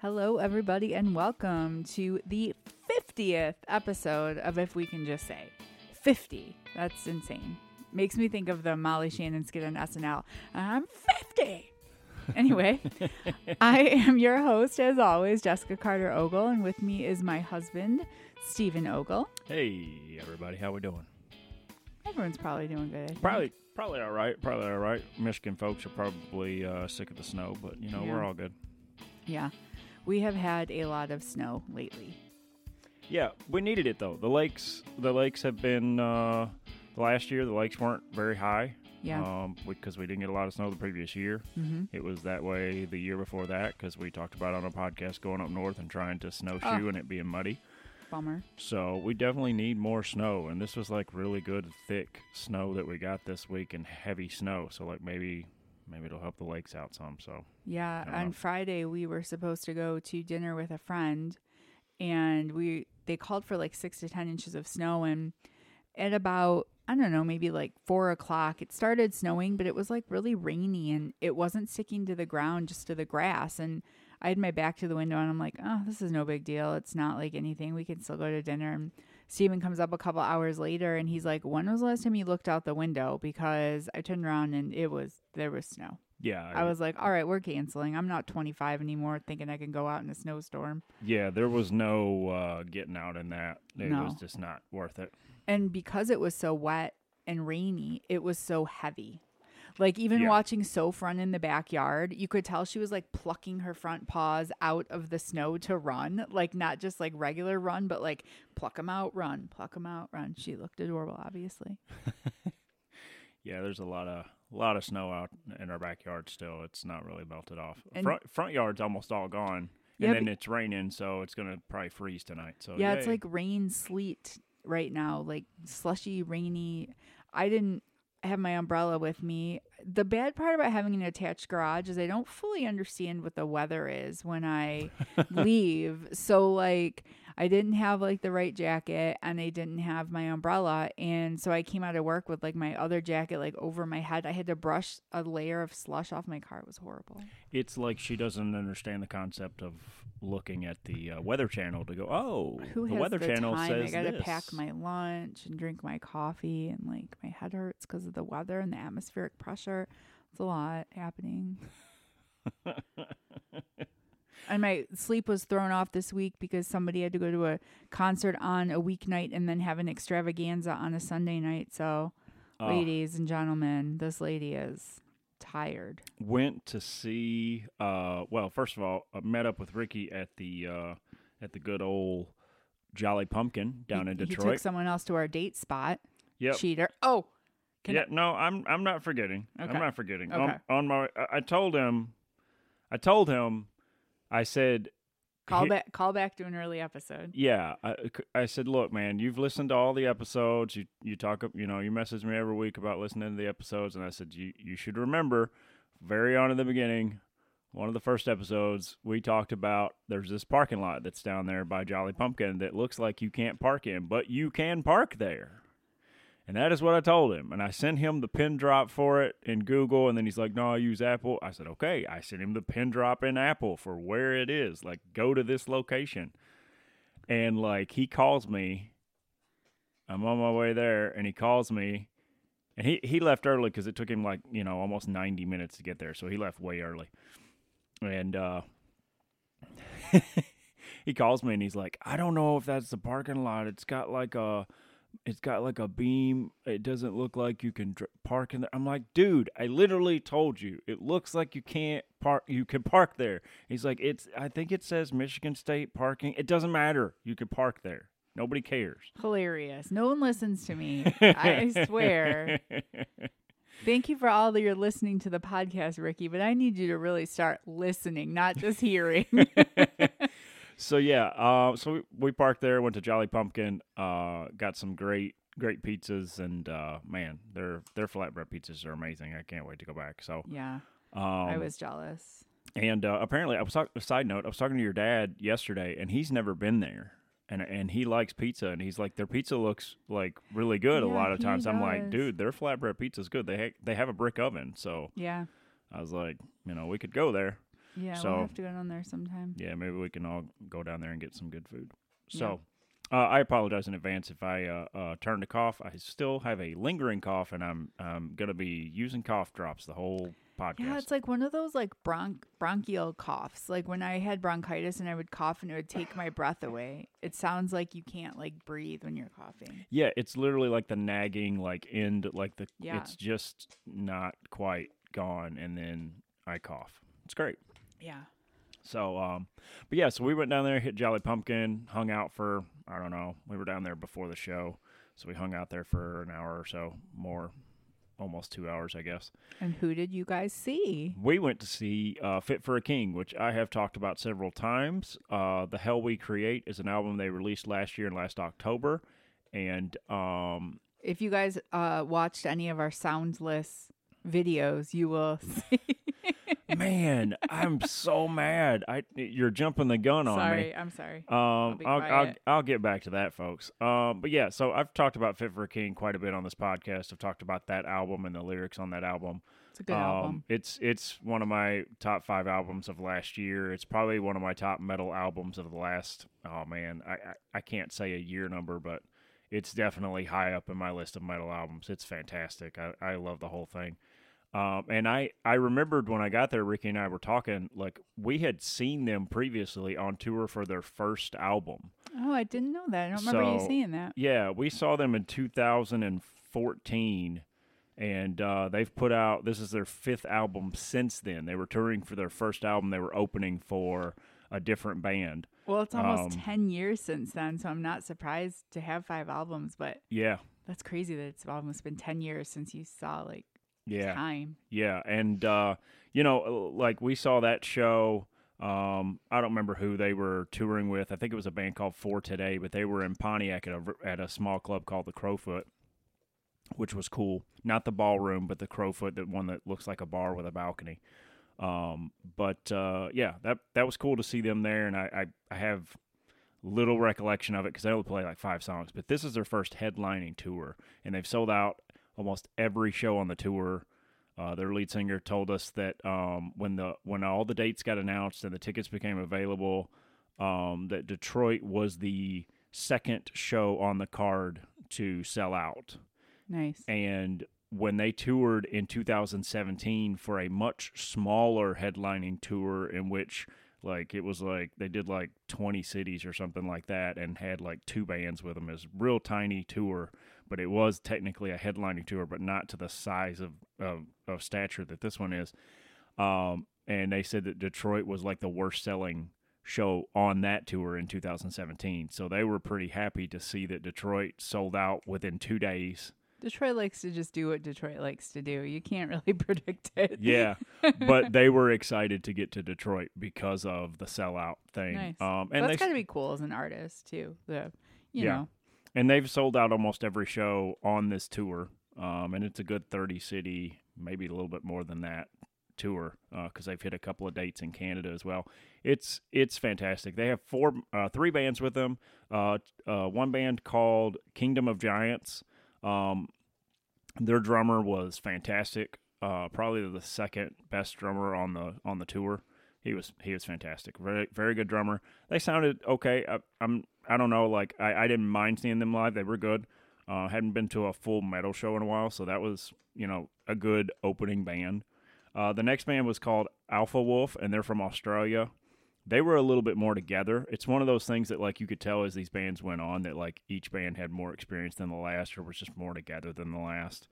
Hello, everybody, and welcome to the 50th episode of If We Can Just Say. 50. That's insane. Makes me think of the Molly Shannon skit on SNL. I'm 50. Anyway, I am your host, as always, Jessica Carter Ogle, and with me is my husband, Stephen Ogle. Hey, everybody, how we doing? Everyone's probably doing good. I think. Probably, probably all right. Probably all right. Michigan folks are probably uh, sick of the snow, but you know Yeah. we're all good. Yeah. We have had a lot of snow lately. Yeah, we needed it though. The lakes, the lakes have been uh, last year. The lakes weren't very high. Yeah. Um, because we, didn't get a lot of snow the previous year. mm-hmm. It was that way the year before that because we talked about on a podcast going up north and trying to snowshoe Oh. and it being muddy. Bummer. So we definitely need more snow, and this was like really good thick snow that we got this week and heavy snow. So like maybe maybe it'll help the lakes out some. So Yeah, on know. Friday we were supposed to go to dinner with a friend, and we they called for like six to ten inches of snow, and at about I don't know maybe like four o'clock it started snowing, but it was like really rainy and it wasn't sticking to the ground, just to the grass, and I had my back to the window and I'm like, oh, this is no big deal. It's not like anything. We can still go to dinner. And Steven comes up a couple hours later and he's like, when was the last time you looked out the window? Because I turned around and it was there was snow. yeah, I was like, all right, we're canceling. I'm not 25 anymore thinking I can go out in a snowstorm. yeah. There was no uh, getting out in that. It No. was just not worth it. And because it was so wet and rainy, it was so heavy. Like even Yeah. watching Soph run in the backyard, you could tell she was like plucking her front paws out of the snow to run, like not just like regular run, but like pluck them out, run, pluck them out, run. She looked adorable, obviously. Yeah, there's a lot of a lot of snow out in our backyard still. It's not really melted off. And- front front yard's almost all gone, Yeah, and then it's raining, so it's gonna probably freeze tonight. So yeah, it's like rain, sleet right now, like slushy, rainy. I didn't have my umbrella with me. The bad part about having an attached garage is I don't fully understand what the weather is when I leave. So like I didn't have like the right jacket and I didn't have my umbrella and so I came out of work with like my other jacket like over my head. I had to brush a layer of slush off my car. It was horrible. It's like she doesn't understand the concept of looking at the uh, Weather Channel to go, oh, Who the has Weather the Channel time? says I gotta pack my lunch and drink my coffee, and like my head hurts because of the weather and the atmospheric pressure. It's a lot happening. and my sleep was thrown off this week because somebody had to go to a concert on a weeknight and then have an extravaganza on a Sunday night. So, Oh, ladies and gentlemen, this lady is tired. went to see. Uh, well, first of all, I met up with Ricky at the uh, at the good old Jolly Pumpkin down he, in He took Detroit. someone else to our date spot. Yep. Cheater. Oh, can yeah, no, I'm I'm not forgetting. Okay. I'm not forgetting. Okay. On, on my, I- I told him, I told him, I said, call back. Call back to an early episode. Yeah, I, I said, look, man, you've listened to all the episodes. You you talk, you know, you message me every week about listening to the episodes, and I said, you you should remember, very on in the beginning, one of the first episodes, we talked about there's this parking lot that's down there by Jolly Pumpkin that looks like you can't park in, but you can park there. And that is what I told him. And I sent him the pin drop for it in Google. And then he's like, no, I use Apple. I said, okay. I sent him the pin drop in Apple for where it is. Like, go to this location. And like, he calls me. I'm on my way there. And he calls me. And he, he left early because it took him like, you know, almost 90 minutes to get there. So he left way early. And, uh, he calls me and he's like, I don't know if that's the parking lot. It's got like a, it's got like a beam. It doesn't look like you can dr- park in there. I'm like, dude, I literally told you. It looks like you can't park. You can park there. He's like, it's. I think it says Michigan State parking. It doesn't matter. You can park there. Nobody cares. Hilarious. No one listens to me. I swear. Thank you for all that you're listening to the podcast, Ricky, but I need you to really start listening, not just hearing. So yeah, uh, so we, we parked there, went to Jolly Pumpkin, uh, got some great great pizzas, and uh, man, their their flatbread pizzas are amazing. I can't wait to go back. So yeah, um, I was jealous. And uh, apparently, I was talk- a side note. I was talking to your dad yesterday, and he's never been there, and and he likes pizza, and he's like, their pizza looks like really good. a lot of times, I'm like, dude, their flatbread pizza's good. They ha- they have a brick oven, so Yeah. I was like, you know, we could go there. Yeah, So- we'll have to go down there sometime. Yeah, maybe we can all go down there and get some good food. So, uh, I apologize in advance if I uh, uh, turn to cough. I still have a lingering cough, and I'm I'm gonna be using cough drops the whole podcast. Yeah, it's like one of those like bronch bronchial coughs. Like when I had bronchitis and I would cough and it would take my breath away. It sounds like you can't like breathe when you're coughing. Yeah, it's literally like the nagging, like end, like the. Yeah. It's just not quite gone, and then I cough. It's great. Yeah. So, um, but yeah, so we went down there, hit Jolly Pumpkin, hung out for I don't know. We were down there before the show, so we hung out there for an hour or so, more, almost two hours, I guess. And who did you guys see? We went to see uh, Fit for a King, which I have talked about several times. Uh, the Hell We Create is an album they released last year and last October, and um, If you guys uh, watched any of our soundless videos, you will see. Man, I'm so mad. I you're jumping the gun on me. sorry, I'm sorry. Um, be I'll, I'll. I'll get back to that, folks. Um, but yeah, so I've talked about Fit for a King quite a bit on this podcast. I've talked about that album and the lyrics on that album. It's a good um, album. It's it's one of my top five albums of last year. It's probably one of my top metal albums of the last. Oh man, I I, I can't say a year number, but it's definitely high up in my list of metal albums. It's fantastic. I, I love the whole thing. Um, and I, I remembered when I got there, Ricky and I were talking, like we had seen them previously on tour for their first album. Oh, I didn't know that. I don't remember you saying that. Yeah, we saw them in 2014, and uh, they've put out this is their fifth album since then. They were touring for their first album. They were opening for a different band. Well, it's almost Um, 10 years since then, so I'm not surprised to have five albums, but Yeah, that's crazy that it's almost been 10 years since you saw like yeah. time. Yeah, and uh, you know, like we saw that show. Um, I don't remember who they were touring with. I think it was a band called For Today, but they were in Pontiac at a at a small club called the Crofoot, which was cool. Not the ballroom, but the Crofoot, the one that looks like a bar with a balcony. Um, but uh, yeah, that that was cool to see them there, and I I, I have little recollection of it because they only play like five songs. But this is their first headlining tour, and they've sold out almost every show on the tour. Uh, their lead singer told us that um, when the when all the dates got announced and the tickets became available, um, that Detroit was the second show on the card to sell out. Nice. And when they toured in 2017 for a much smaller headlining tour, in which like it was like they did like 20 cities or something like that, and had like two bands with them, is real tiny tour, but it was technically a headlining tour, but not to the size of of, of stature that this one is. Um, and they said that Detroit was like the worst selling show on that tour in 2017. So they were pretty happy to see that Detroit sold out within two days. Detroit likes to just do what Detroit likes to do. You can't really predict it. Yeah, but they were excited to get to Detroit because of the sellout thing. Nice. Um, Well, and that's they got to be cool as an artist too. The you Yeah. know, and they've sold out almost every show on this tour. Um, and it's a good 30 city, maybe a little bit more than that tour because they've hit a couple of dates in Canada as well. It's it's fantastic. They have four, uh, three bands with them. Uh, uh, one band called Kingdom of Giants. Um, their drummer was fantastic. Uh, probably the second best drummer on the on the tour. He was he was fantastic. Very very good drummer. They sounded okay. I, I'm I don't know. Like I, I didn't mind seeing them live. They were good. Uh, hadn't been to a full metal show in a while, so that was you know a good opening band. Uh, the next band was called Alpha Wolf, and they're from Australia. They were a little bit more together. It's one of those things that like you could tell as these bands went on that like each band had more experience than the last, or was just more together than the last.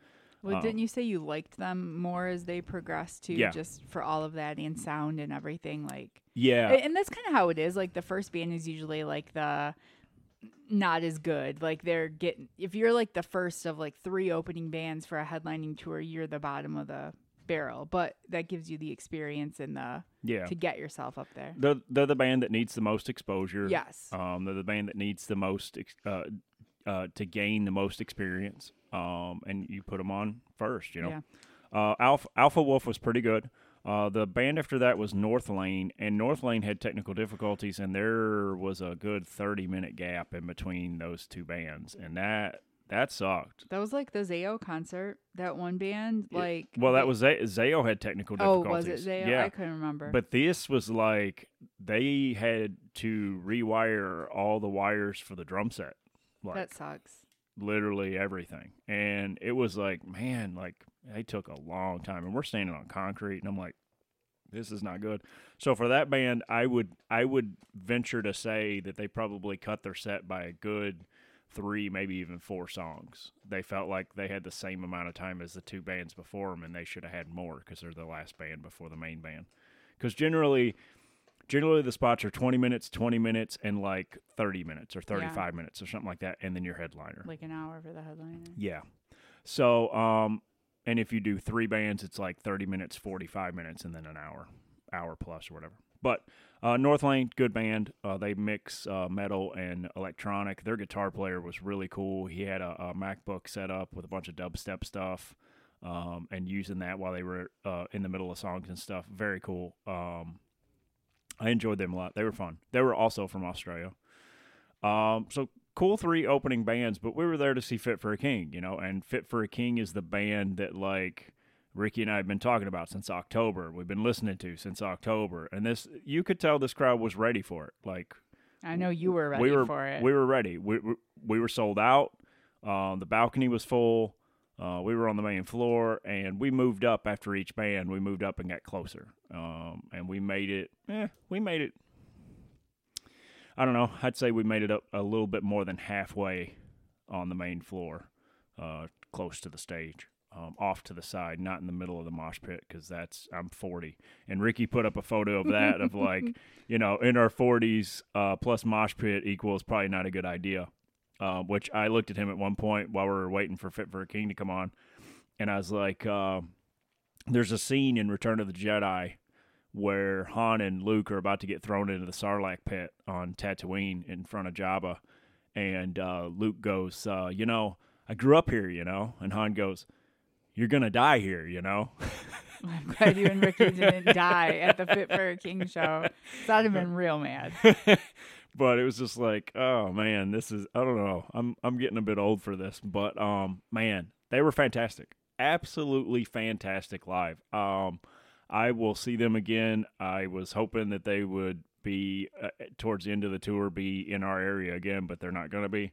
Well, Um, didn't you say you liked them more as they progressed too? Yeah. Just for all of that and sound and everything, like. Yeah, And that's kind of how it is. Like the first band is usually like the not as good. Like they're getting if you're like the first of like three opening bands for a headlining tour, you're the bottom of the barrel. But that gives you the experience and the yeah. to get yourself up there. They're, they're the band that needs the most exposure. Yes. Um, they're the band that needs the most ex- uh, uh, to gain the most experience. Um, and you put them on first. You know. Yeah. Uh, Alpha Alpha Wolf was pretty good. Uh, the band after that was Northlane, and Northlane had technical difficulties, and there was a good thirty minute gap in between those two bands, and that That sucked. That was like the Zayo concert. That one band, like Well, that they- was Z- Zayo had technical Oh, difficulties. was it Zayo? Yeah. I couldn't remember. But this was like they had to rewire all the wires for the drum set. Like that sucks. literally everything. And it was like, man, like they took a long time and we're standing on concrete and I'm like this is not good. So for that band, I would I would venture to say that they probably cut their set by a good 3 maybe even 4 songs. They felt like they had the same amount of time as the two bands before them and they should have had more cuz they're the last band before the main band. Cuz generally generally the spots are 20 minutes, 20 minutes and like 30 minutes or 35 minutes or something like that and then your headliner. Like an hour for the headliner. Yeah. So, um, and if you do three bands, it's like 30 minutes, 45 minutes, and then an hour, hour plus or whatever. But uh, Northlane, good band. Uh, they mix uh, metal and electronic. Their guitar player was really cool. He had a, a MacBook set up with a bunch of dubstep stuff um, and using that while they were uh, in the middle of songs and stuff. Very cool. Um, I enjoyed them a lot. They were fun. They were also from Australia. Um, so cool three opening bands, but we were there to see Fit for a King, you know, and Fit for a King is the band that like Ricky and I have been talking about since October. We've been listening to since October, and this you could tell this crowd was ready for it. Like I know you were ready we were for it. we were ready. We we, we were sold out. Um, the balcony was full. Uh, we were on the main floor, and we moved up after each band. We moved up and got closer, um, and we made it. Eh, we made it. I don't know. I'd say we made it up a little bit more than halfway on the main floor, uh, close to the stage, um, off to the side, not in the middle of the mosh pit, because that's I'm 40. And Ricky put up a photo of that of like, you know, in our 40s, uh, plus mosh pit equals probably not a good idea. Uh, which I looked at him at one point while we were waiting for Fit for a King to come on, and I was like, uh, "There's a scene in Return of the Jedi." where Han and Luke are about to get thrown into the Sarlacc pit on Tatooine in front of Jabba, and uh, Luke goes, uh, "You know, I grew up here, you know," and Han goes, "You're gonna die here, you know." I'm glad you and Ricky didn't die at the Fit for a King show. I'd have been real mad. but it was just like, oh man, this is I don't know. I'm I'm getting a bit old for this, but um man, they were fantastic. Absolutely fantastic live. Um I will see them again. I was hoping that they would be uh, towards the end of the tour be in our area again, but they're not going to be.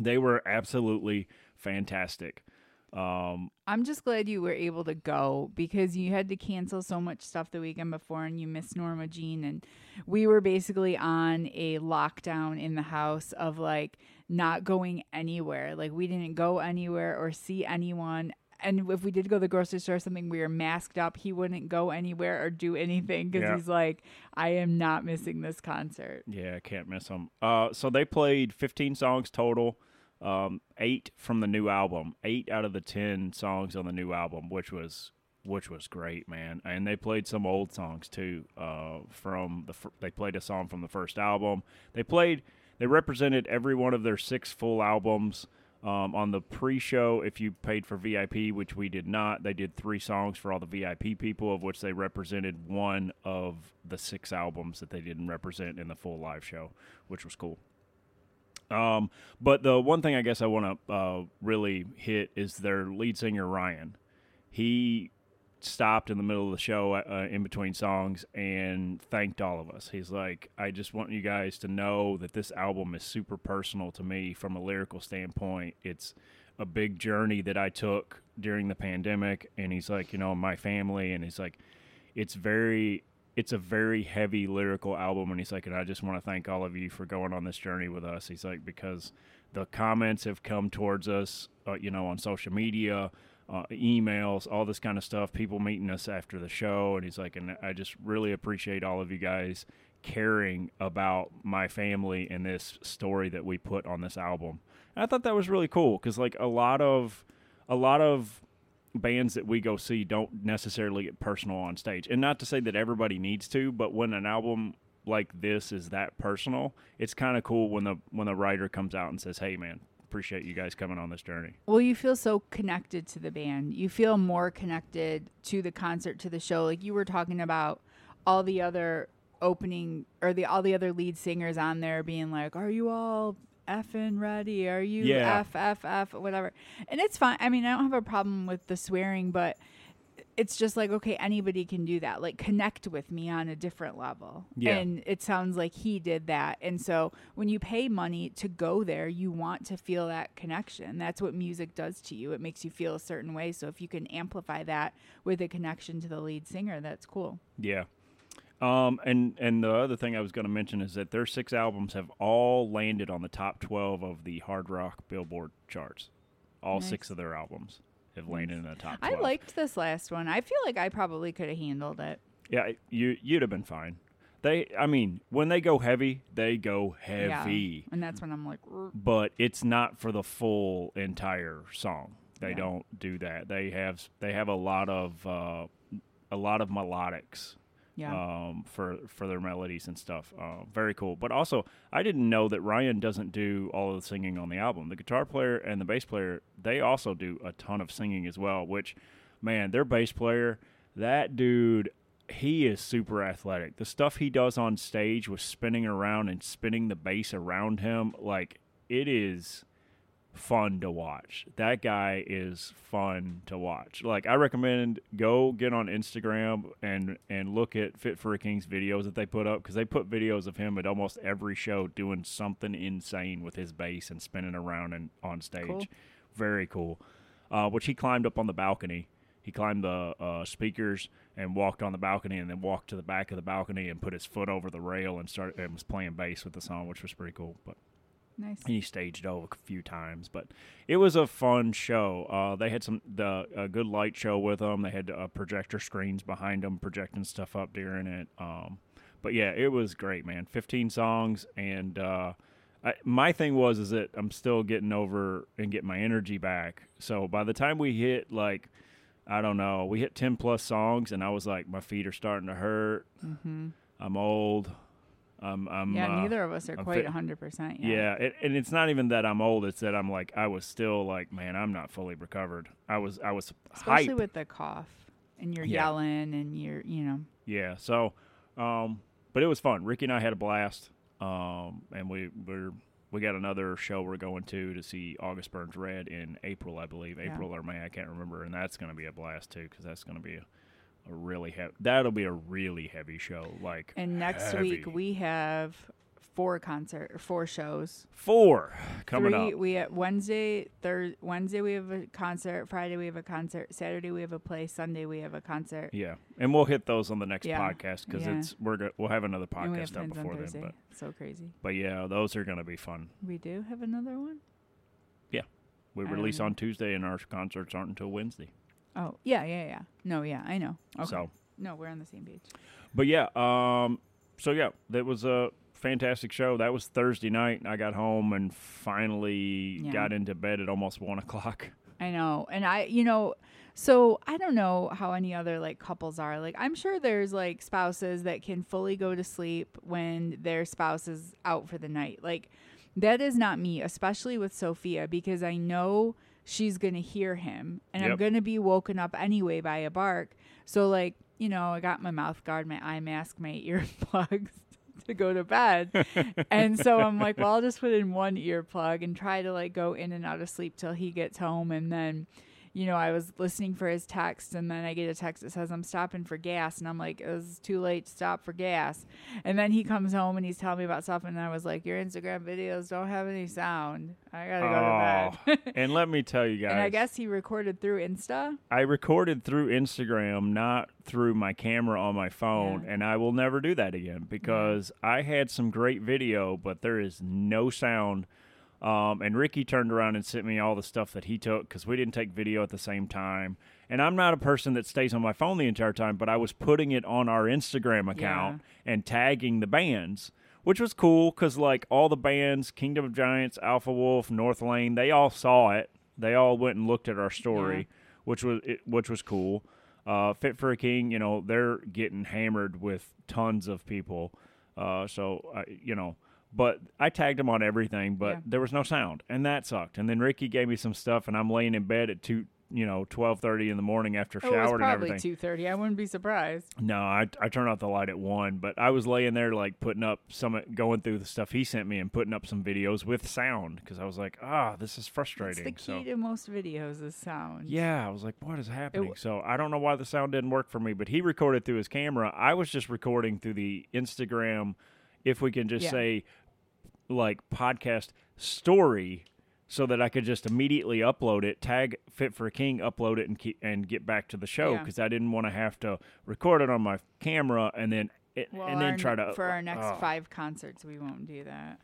They were absolutely fantastic. Um I'm just glad you were able to go because you had to cancel so much stuff the weekend before and you missed Norma Jean and we were basically on a lockdown in the house of like not going anywhere. Like we didn't go anywhere or see anyone. And if we did go to the grocery store or something, we were masked up. He wouldn't go anywhere or do anything because Yeah. he's like, I am not missing this concert. Yeah, I can't miss them. Uh, so they played 15 songs total, um, eight from the new album, eight out of the 10 songs on the new album, which was which was great, man. And they played some old songs too. Uh, from the fir- they played a song from the first album. They played they represented every one of their six full albums. Um, on the pre-show, if you paid for VIP, which we did not, they did three songs for all the VIP people, of which they represented one of the six albums that they didn't represent in the full live show, which was cool. Um, but the one thing I guess I want to uh, really hit is their lead singer Ryan. He stopped in the middle of the show uh, in between songs and thanked all of us. He's like, I just want you guys to know that this album is super personal to me from a lyrical standpoint. It's a big journey that I took during the pandemic. And he's like, you know, my family. And he's like, it's very. It's a very heavy lyrical album, and he's like, and I just want to thank all of you for going on this journey with us. He's like, because the comments have come towards us, uh, you know, on social media, uh, emails, all this kind of stuff, people meeting us after the show. And he's like, and I just really appreciate all of you guys caring about my family and this story that we put on this album. And I thought that was really cool because, like, a lot of, a lot of bands that we go see don't necessarily get personal on stage. And not to say that everybody needs to, but when an album like this is that personal, it's kind of cool when the when the writer comes out and says, "Hey, man, appreciate you guys coming on this journey." Well, you feel so connected to the band. You feel more connected to the concert, to the show. Like you were talking about all the other opening or the all the other lead singers on there being like, "Are you all effing ready? Are you Yeah. F F F whatever? And it's fine. I mean, I don't have a problem with the swearing, but it's just like okay, anybody can do that. Like connect with me on a different level. Yeah. And it sounds like he did that. And so when you pay money to go there, you want to feel that connection. That's what music does to you. It makes you feel a certain way. So if you can amplify that with a connection to the lead singer, that's cool. Yeah. Um, and and the other thing I was going to mention is that their six albums have all landed on the top twelve of the hard rock Billboard charts. All Nice. six of their albums have landed in the top. 12. I liked this last one. I feel like I probably could have handled it. Yeah, you you'd have been fine. They, I mean, when they go heavy, they go heavy, And that's when I'm like, "R- but it's not for the full entire song. They Yeah. don't do that. They have they have a lot of uh, a lot of melodics yeah. um, for for their melodies and stuff. Uh, very cool. But also, I didn't know that Ryan doesn't do all of the singing on the album. The guitar player and the bass player, they also do a ton of singing as well. Which, man, their bass player, that dude, he is super athletic. The stuff he does on stage with spinning around and spinning the bass around him, like it is fun to watch. That guy is fun to watch. Like I recommend go get on Instagram and and look at Fit for a King's videos that they put up because they put videos of him at almost every show doing something insane with his bass and spinning around and on stage. Cool. Very cool. Uh, which he climbed up on the balcony. He climbed the uh, speakers and walked on the balcony, and then walked to the back of the balcony and put his foot over the rail and started and was playing bass with the song, which was pretty cool. But nice. he staged over a few times, but it was a fun show. Uh, they had some the a good light show with them. They had uh, projector screens behind them, projecting stuff up during it. Um, but yeah, it was great, man. Fifteen songs, and uh, I, my thing was is that I'm still getting over and getting my energy back. So by the time we hit like I don't know, we hit ten plus songs, and I was like, my feet are starting to hurt. hmm I'm old. I'm, I'm Yeah, uh, neither of us are I'm quite fit- 100% yet. yeah, it, and it's not even that I'm old. It's that I'm like I was still like, man, I'm not fully recovered. I was I was Especially hype. with the cough and you're Yeah. yelling and you're, you know, yeah. So, um, but it was fun. Ricky and I had a blast. Um, and we we're we got another show we're going to to see August Burns Red in April, I believe, Yeah. April or May, I can't remember, and that's going to be a blast too because that's going to be a, a really heavy. That'll be a really heavy show. Like and next heavy. week we have four concert four shows. four coming Three, up. We have Wednesday, Thursday, Wednesday we have a concert. Friday we have a concert. Saturday we have a play. Sunday we have a concert. Yeah, and we'll hit those on the next Yeah. podcast because Yeah. it's we're go- we'll have another we have podcast up before then. But so crazy. but yeah, those are to be fun. We do have another one. Yeah, we I release on Tuesday, and our concerts aren't until Wednesday. Oh yeah, yeah, yeah. No, yeah, I know. Okay. So, no, we're on the same page. but yeah, um, so yeah, that was a fantastic show. That was Thursday night. I got home and finally Yeah. got into bed at almost one o'clock. I know. And I, you know, so I don't know how any other like couples are. Like, I'm sure there's like spouses that can fully go to sleep when their spouse is out for the night. Like, that is not me, especially with Sophia, because I know she's going to hear him and I'm going to be woken up anyway by a bark. So, like, you know, I got my mouth guard, my eye mask, my earplugs to go to bed. and so I'm like, well, I'll just put in one earplug and try to like go in and out of sleep till he gets home. And then, you know, I was listening for his text and then I get a text that says I'm stopping for gas. And I'm like, it was too late to stop for gas. And then he comes home and he's telling me about stuff. And I was like, your Instagram videos don't have any sound. I got to go to oh, bed. and let me tell you guys, and I guess he recorded through Insta. I recorded through Instagram, not through my camera on my phone, Yeah. and I will never do that again because I had some great video, but there is no sound. Um, and Ricky turned around and sent me all the stuff that he took because we didn't take video at the same time. And I'm not a person that stays on my phone the entire time, but I was putting it on our Instagram account and tagging the bands, which was cool because like all the bands, Kingdom of Giants, Alpha Wolf, Northlane, they all saw it. They all went and looked at our story, which was it, which was cool. Uh, Fit for a King, you know, they're getting hammered with tons of people. Uh, so uh, you know, but I tagged him on everything, but Yeah. there was no sound, and that sucked. And then Ricky gave me some stuff, and I'm laying in bed at two you know twelve thirty in the morning after Oh, it was showered and probably everything. two thirty. I wouldn't be surprised. No, I I turned off the light at one, but I was laying there like putting up some going through the stuff he sent me and putting up some videos with sound because I was like, ah, this is It's frustrating. the key so to most videos is sound. yeah, I was like, what is happening? so I don't know why the sound didn't work for me, but he recorded through his camera. I was just recording through the Instagram, if we can just Yeah. say, like podcast story. So that I could just immediately upload it, tag Fit for a King, upload it, and keep, and get back to the show Yeah. because I didn't want to have to record it on my camera and then it, Well, and then try to for our next oh. five concerts, we won't do that.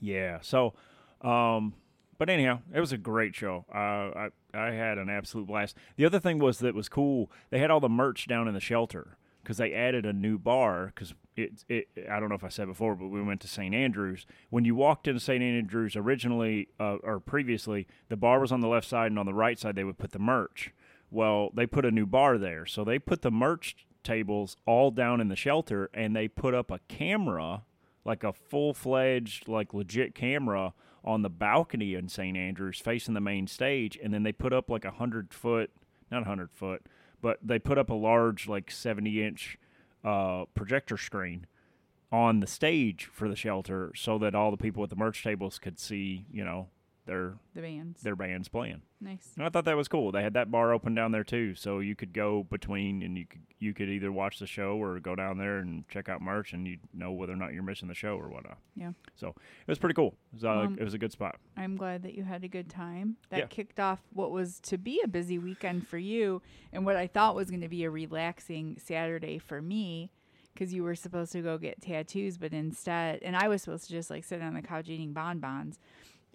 Yeah. So, um, but anyhow, it was a great show. Uh, I I had an absolute blast. The other thing was that was cool. They had all the merch down in the shelter because they added a new bar. Because it, it I don't know if I said before, but we went to St. Andrews. When you walked into St. Andrews originally uh, or previously, the bar was on the left side, and on the right side they would put the merch. Well, they put a new bar there, so they put the merch tables all down in the shelter, and they put up a camera like a full fledged, like legit camera on the balcony in St. Andrews facing the main stage. And then they put up like a hundred foot, not a hundred foot, but they put up a large, like 70 inch uh, projector screen on the stage for the shelter so that all the people at the merch tables could see, you know, their The bands. their bands playing. nice. And I thought that was cool. They had that bar open down there too, so you could go between and you could you could either watch the show or go down there and check out merch, and you know whether or not you're missing the show or whatnot. Yeah. So it was pretty cool. It was, uh, Um, it was a good spot. I'm glad that you had a good time. That Yeah. kicked off what was to be a busy weekend for you and what I thought was going to be a relaxing Saturday for me because you were supposed to go get tattoos, but instead, and I was supposed to just like sit on the couch eating bonbons.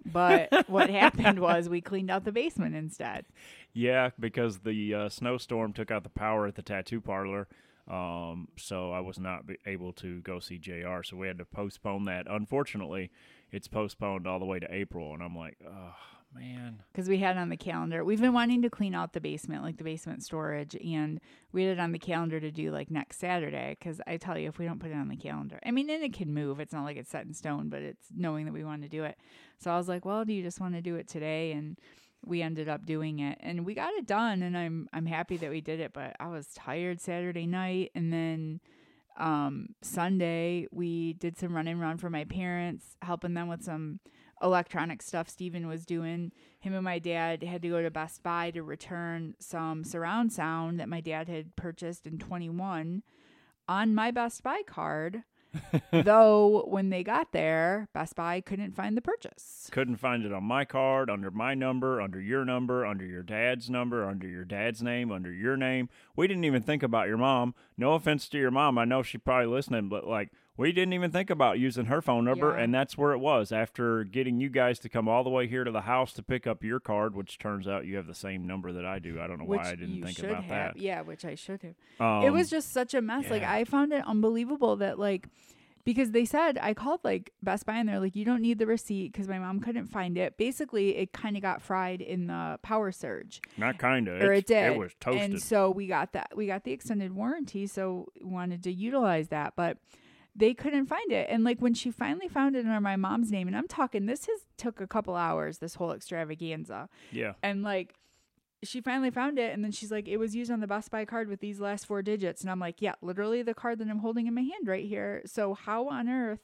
But what happened was we cleaned out the basement instead. Yeah, because the uh, snowstorm took out the power at the tattoo parlor. Um, so I was not able to go see JR. So we had to postpone that. Unfortunately, it's postponed all the way to April. And I'm like, oh, man. because we had it on the calendar. We've been wanting to clean out the basement, like the basement storage, and we had it on the calendar to do like next Saturday. Because I tell you, if we don't put it on the calendar, I mean, and it can move. It's not like it's set in stone, but it's knowing that we want to do it. So I was like, well, do you just want to do it today? And we ended up doing it, and we got it done, and I'm I'm happy that we did it. But I was tired Saturday night, and then um Sunday we did some run and run for my parents, helping them with some electronic stuff Steven was doing. Him and my dad had to go to Best Buy to return some surround sound that my dad had purchased in 21 on my Best Buy card. Though when they got there, Best Buy couldn't find the purchase. Couldn't find it on my card, under my number, under your number, under your dad's number, under your dad's name, under your name. We didn't even think about your mom. No offense to your mom. I know she's probably listening, but like we didn't even think about using her phone number, Yeah. and that's where it was. After getting you guys to come all the way here to the house to pick up your card, which turns out you have the same number that I do. I don't know Which why I didn't you think should about have. that. Yeah, which I should have. Um, it was just such a mess. Like. I found it unbelievable that like because they said I called like Best Buy and they're like you don't need the receipt because my mom couldn't find it. Basically, it kind of got fried in the power surge, not kind of. or it did. It was toasted. And so we got that. We got the extended warranty, so we wanted to utilize that, but they couldn't find it. And like when she finally found it under my mom's name, and I'm talking this has took a couple hours. This whole extravaganza yeah. and like she finally found it and then she's like it was used on the best buy card with these last four digits and i'm like yeah literally the card that i'm holding in my hand right here so how on earth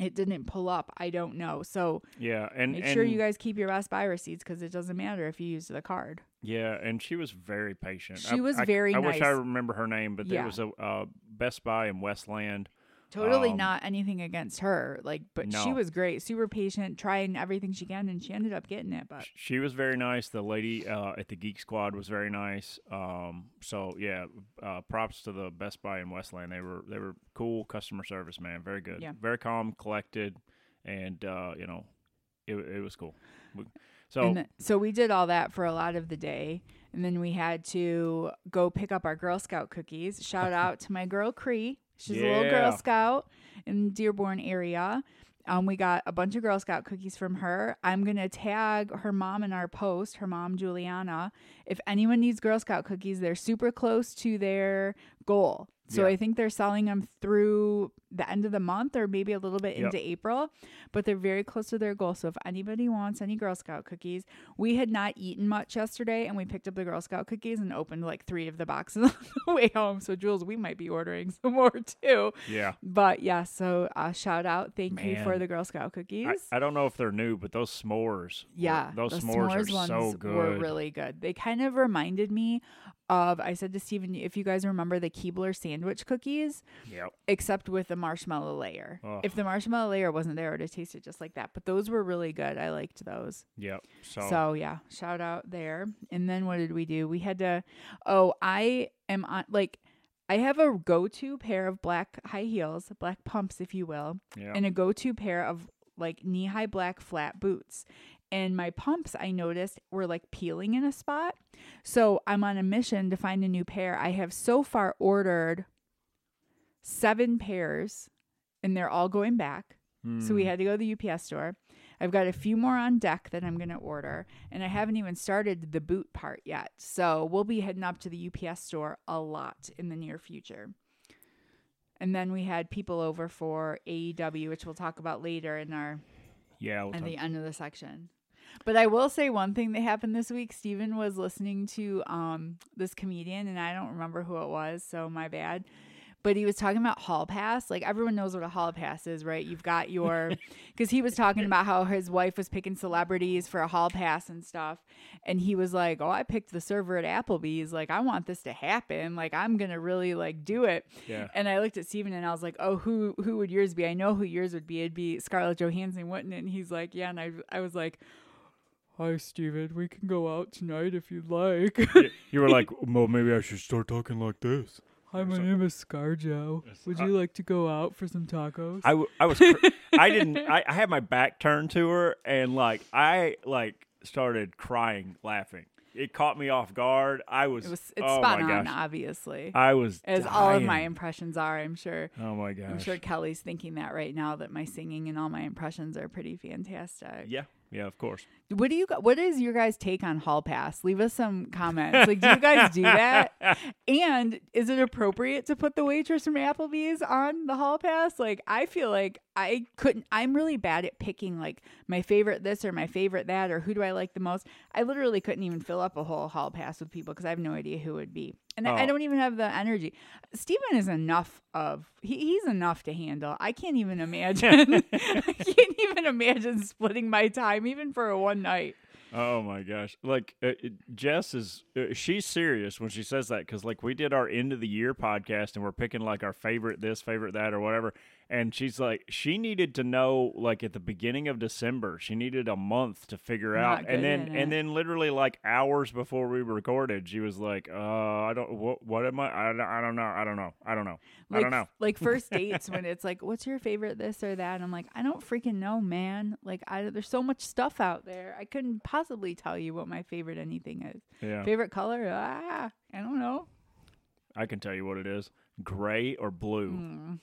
it didn't pull up i don't know so Yeah, and make and, sure you guys keep your best buy receipts because it doesn't matter if you use the card Yeah, and she was very patient. She I- was I- very I wish I remember her name, but Yeah. there was a uh, Best Buy in Westland. Totally Um, not anything against her like but she was great super patient trying everything she can and she ended up getting it but She was very nice. The lady uh, at the Geek Squad was very nice. Um, so yeah, uh, props to the Best Buy in Westland. They were they were cool customer service, man. Very good. Yeah. Very calm, collected, and uh, you know, it it was cool. We- So so we did all that for a lot of the day. And then we had to go pick up our Girl Scout cookies. Shout out to my girl Cree. She's a little Girl Scout in Dearborn area. Um, we got a bunch of Girl Scout cookies from her. I'm gonna tag her mom in our post, her mom Juliana. if anyone needs Girl Scout cookies, they're super close to their goal. So Yeah. I think they're selling them through the end of the month or maybe a little bit Yep. into April, but they're very close to their goal. So if anybody wants any Girl Scout cookies, we had not eaten much yesterday and we picked up the Girl Scout cookies and opened like three of the boxes on the way home. So Jules, we might be ordering some more too. Yeah. But yeah, so uh, shout out, thank you for the Girl Scout cookies. I, I don't know if they're new, but those s'mores. were- Yeah, Those the s'mores, s'mores are ones so good. were really good. They kind of reminded me of I said to Steven, if you guys remember the Keebler sandwich cookies, Yep. except with the marshmallow layer. Ugh. If the marshmallow layer wasn't there, it would have tasted just like that. But those were really good. I liked those. Yep. So, So yeah, shout out there. And then what did we do? We had to. Oh, I am on like. I have a go-to pair of black high heels, black pumps, if you will, yeah. and a go-to pair of like knee-high black flat boots. And my pumps, I noticed, were like peeling in a spot. So I'm on a mission to find a new pair. I have so far ordered seven pairs, and they're all going back. So we Hmm. had to go to the UPS store. I've got a few more on deck that I'm going to order, and I haven't even started the boot part yet. So we'll be heading up to the UPS store a lot in the near future. And then we had people over for AEW, which we'll talk about later in our yeah. we'll at talk- the end of the section. But I will say one thing that happened this week. Steven was listening to um this comedian and I don't remember who it was, so my bad. But he was talking about hall pass. Like everyone knows what a hall pass is, right? You've got your because he was talking about how his wife was picking celebrities for a hall pass and stuff. And he was like, Oh, I picked the server at Applebee's. Like, I want this to happen. Like, I'm gonna really like do it. yeah. And I looked at Steven and I was like, "Oh, who who would yours be? I know who yours would be. It'd be Scarlett Johansson, wouldn't it?" And he's like, "Yeah." And I I was like, "Hi, Steven. We can go out tonight if you'd like." Y- you were like, well, maybe I should start talking like this. Hi, my name is ScarJo. Yes, Would I- you like to go out for some tacos? I, w- I was cr- I didn't I, I had my back turned to her and like I like started crying laughing. It caught me off guard. I was, it was it's oh spot my on, gosh. obviously, I was as all of my dying. impressions are. I'm sure. Oh my gosh. I'm sure Kelly's thinking that right now that my singing and all my impressions are pretty fantastic. Yeah. Yeah, of course. What do you? What is your guys' take on Hall Pass? Leave us some comments. Like, do you guys do that? And is it appropriate to put the waitress from Applebee's on the Hall Pass? Like, I feel like I couldn't. I'm really bad at picking like my favorite this or my favorite that or who do I like the most. I literally couldn't even fill up a whole Hall Pass with people because I have no idea who it would be, and I- I Oh. don't even have the energy. Steven is enough of he, he's enough to handle. I can't even imagine. I can't even imagine splitting my time even for a one night. Oh my gosh! Like uh, Jess is, uh, she's serious when she says that because like we did our end of the year podcast and we're picking like our favorite this, favorite that, or whatever. And she's like, she needed to know like at the beginning of December, she needed a month to figure Not out, and then and then literally like hours before we recorded, she was like, uh, I don't, what, what am I? I, don't- I don't know, I don't know, I don't know, Like, I don't know. like first dates when it's like, what's your favorite this or that? And I'm like, I don't freaking know, man. Like, I there's so much stuff out there. I couldn't possibly tell you what my favorite anything is. Yeah, Favorite color? Ah, I don't know. I can tell you what it is: gray or blue. Mm.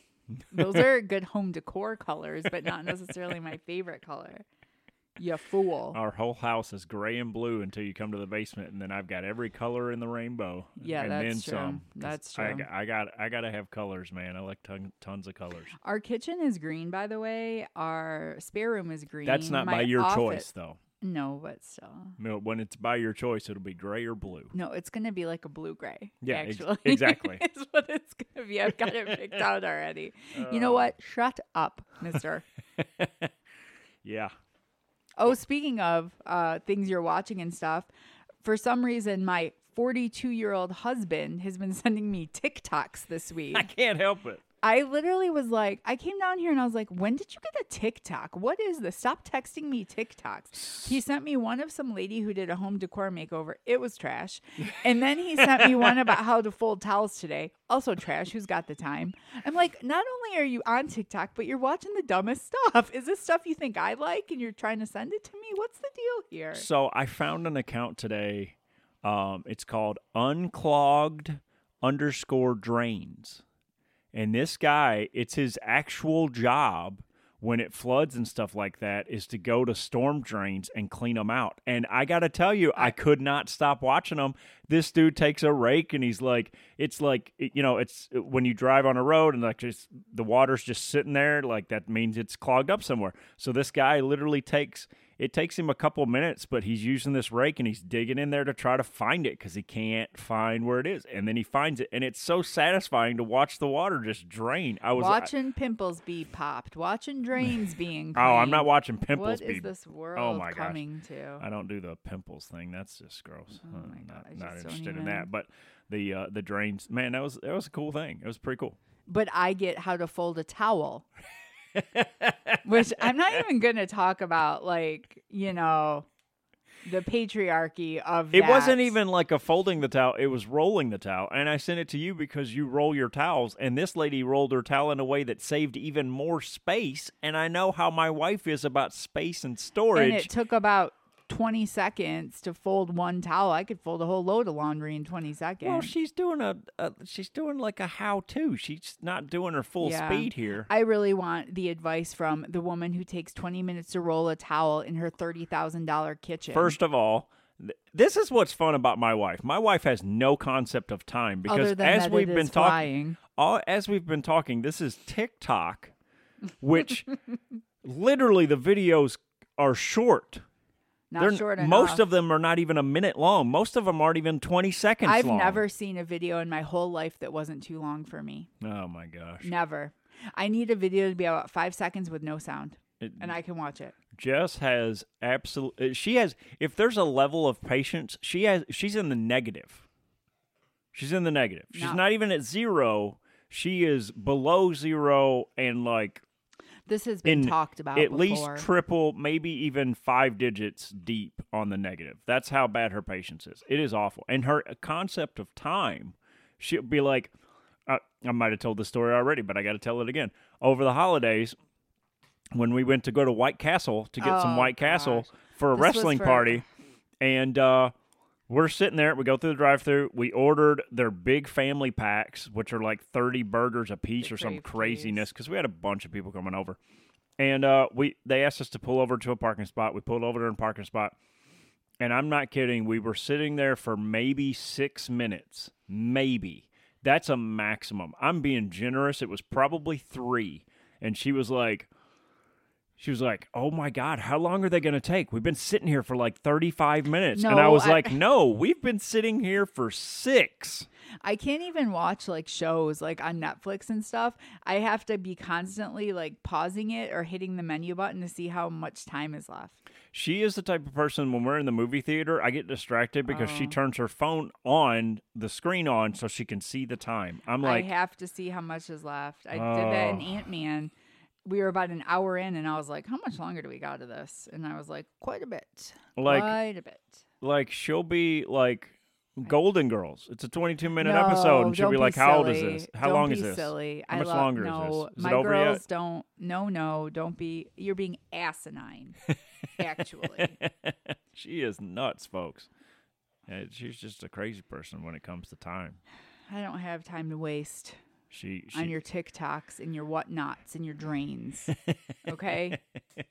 Those are good home decor colors, but not necessarily my favorite color. You fool. Our whole house is gray and blue until you come to the basement, and then I've got every color in the rainbow. Yeah, and that's then true. some. That's I, true. got- I got I got to have colors, man. I like ton, tons of colors. Our kitchen is green, by the way. Our spare room is green. That's not My by your office- choice, though. No, but still. No, When it's by your choice, it'll be gray or blue. No, it's gonna be like a blue gray. Yeah, ex- actually, exactly. it's what it's gonna be. I've got it picked out already. you know Uh, what? Shut up, Mister. Yeah. oh, speaking of uh, things you're watching and stuff, for some reason, my 42 year old husband has been sending me TikToks this week. I can't help it. I literally was like, I came down here and I was like, when did you get a TikTok? What is this? Stop texting me TikToks. He sent me one of some lady who did a home decor makeover. It was trash. And then he sent me one about how to fold towels today. Also trash. Who's got the time? I'm like, not only are you on TikTok, but you're watching the dumbest stuff. Is this stuff you think I like and you're trying to send it to me? What's the deal here? So I found an account today. Um, it's called unclogged underscore drains. And this guy, it's his actual job when it floods and stuff like that is to go to storm drains and clean them out. And I got to tell you, I could not stop watching them. This dude takes a rake and he's like, it's like, you know, it's uh, when you drive on a road and like just the water's just sitting there, like that means it's clogged up somewhere. So this guy literally takes it takes him a couple minutes, but he's using this rake and he's digging in there to try to find it because he can't find where it is. And then he finds it, and it's so satisfying to watch the water just drain. I was watching pimples be popped, watching drains being. Oh, I'm not watching pimples What be. is this world Oh my gosh. coming to? I don't do the pimples thing. That's just gross. Oh Uh, my God, I not not interested in that. But the uh, the drains, man, that was that was a cool thing. It was pretty cool. But I get how to fold a towel. Which I'm not even going to talk about, like, you know, the patriarchy of It wasn't even like a folding the towel; it was rolling the towel. And I sent it to you because you roll your towels, and this lady rolled her towel in a way that saved even more space. And I know how my wife is about space and storage. And it took about 20 seconds to fold one towel. I could fold a whole load of laundry in 20 seconds. well, she's doing a, a she's doing like a how-to. She's not doing her full Yeah. speed here. I really want the advice from the woman who takes 20 minutes to roll a towel in her $30,000 kitchen. First of all, th- this is what's fun about my wife. My wife has no concept of time because as we've been talking, all, as we've been talking, this is TikTok, which literally the videos are short. Not They're- short enough. most of them are not even a minute long. Most of them aren't even 20 seconds I've long. never seen a video in my whole life that wasn't too long for me. Oh my gosh. Never. I need a video to be about five seconds with no sound, It- and I can watch it. Jess has absolute uh, she has if there's a level of patience, she has she's in the negative. She's in the negative. She's No. not even at 0. She is below 0 and like This has been talked about at before. least triple, maybe even five digits deep on the negative. That's how bad her patience is. It is awful. And her concept of time, she'll be like, uh, I might have told the story already, but I got to tell it again. Over the holidays, when we went to go to White Castle to get some Oh, White Castle gosh. for a This wrestling for- party, and uh, we're sitting there. We go through the drive-through. We ordered their big family packs, which are like thirty burgers a piece The or some craziness, because we had a bunch of people coming over. And uh, we they asked us to pull over to a parking spot. We pulled over to a parking spot, and I'm not kidding. We were sitting there for maybe six minutes, maybe. That's a maximum. I'm being generous. It was probably three, and she was like, she was like, "Oh my god, how long are they going to take? We've been sitting here for like 35 minutes." and I was I- like, "No, we've been sitting here for 6." I can't even watch like shows like on Netflix and stuff. I have to be constantly like pausing it or hitting the menu button to see how much time is left. She is the type of person when we're in the movie theater, I get distracted because she Oh. turns her phone on, the screen on so she can see the time. I'm like, I have to see how much is left. I did that in Oh. We were about an hour in, and I was like, "How much longer do we got to this?" And I was like, "Quite a bit, like quite a bit." like she'll be like Golden Girls. It's a 22 minute No, episode, and she'll be like, be "How old is this? How Don't long is this?" Silly. How I much love- longer is this? Is my it over girls yet? don't. No, no, don't be. You're being asinine. actually, she is nuts, folks. She's just a crazy person when it comes to time. I don't have time to waste She, she on your TikToks and your whatnots and your drains. Okay,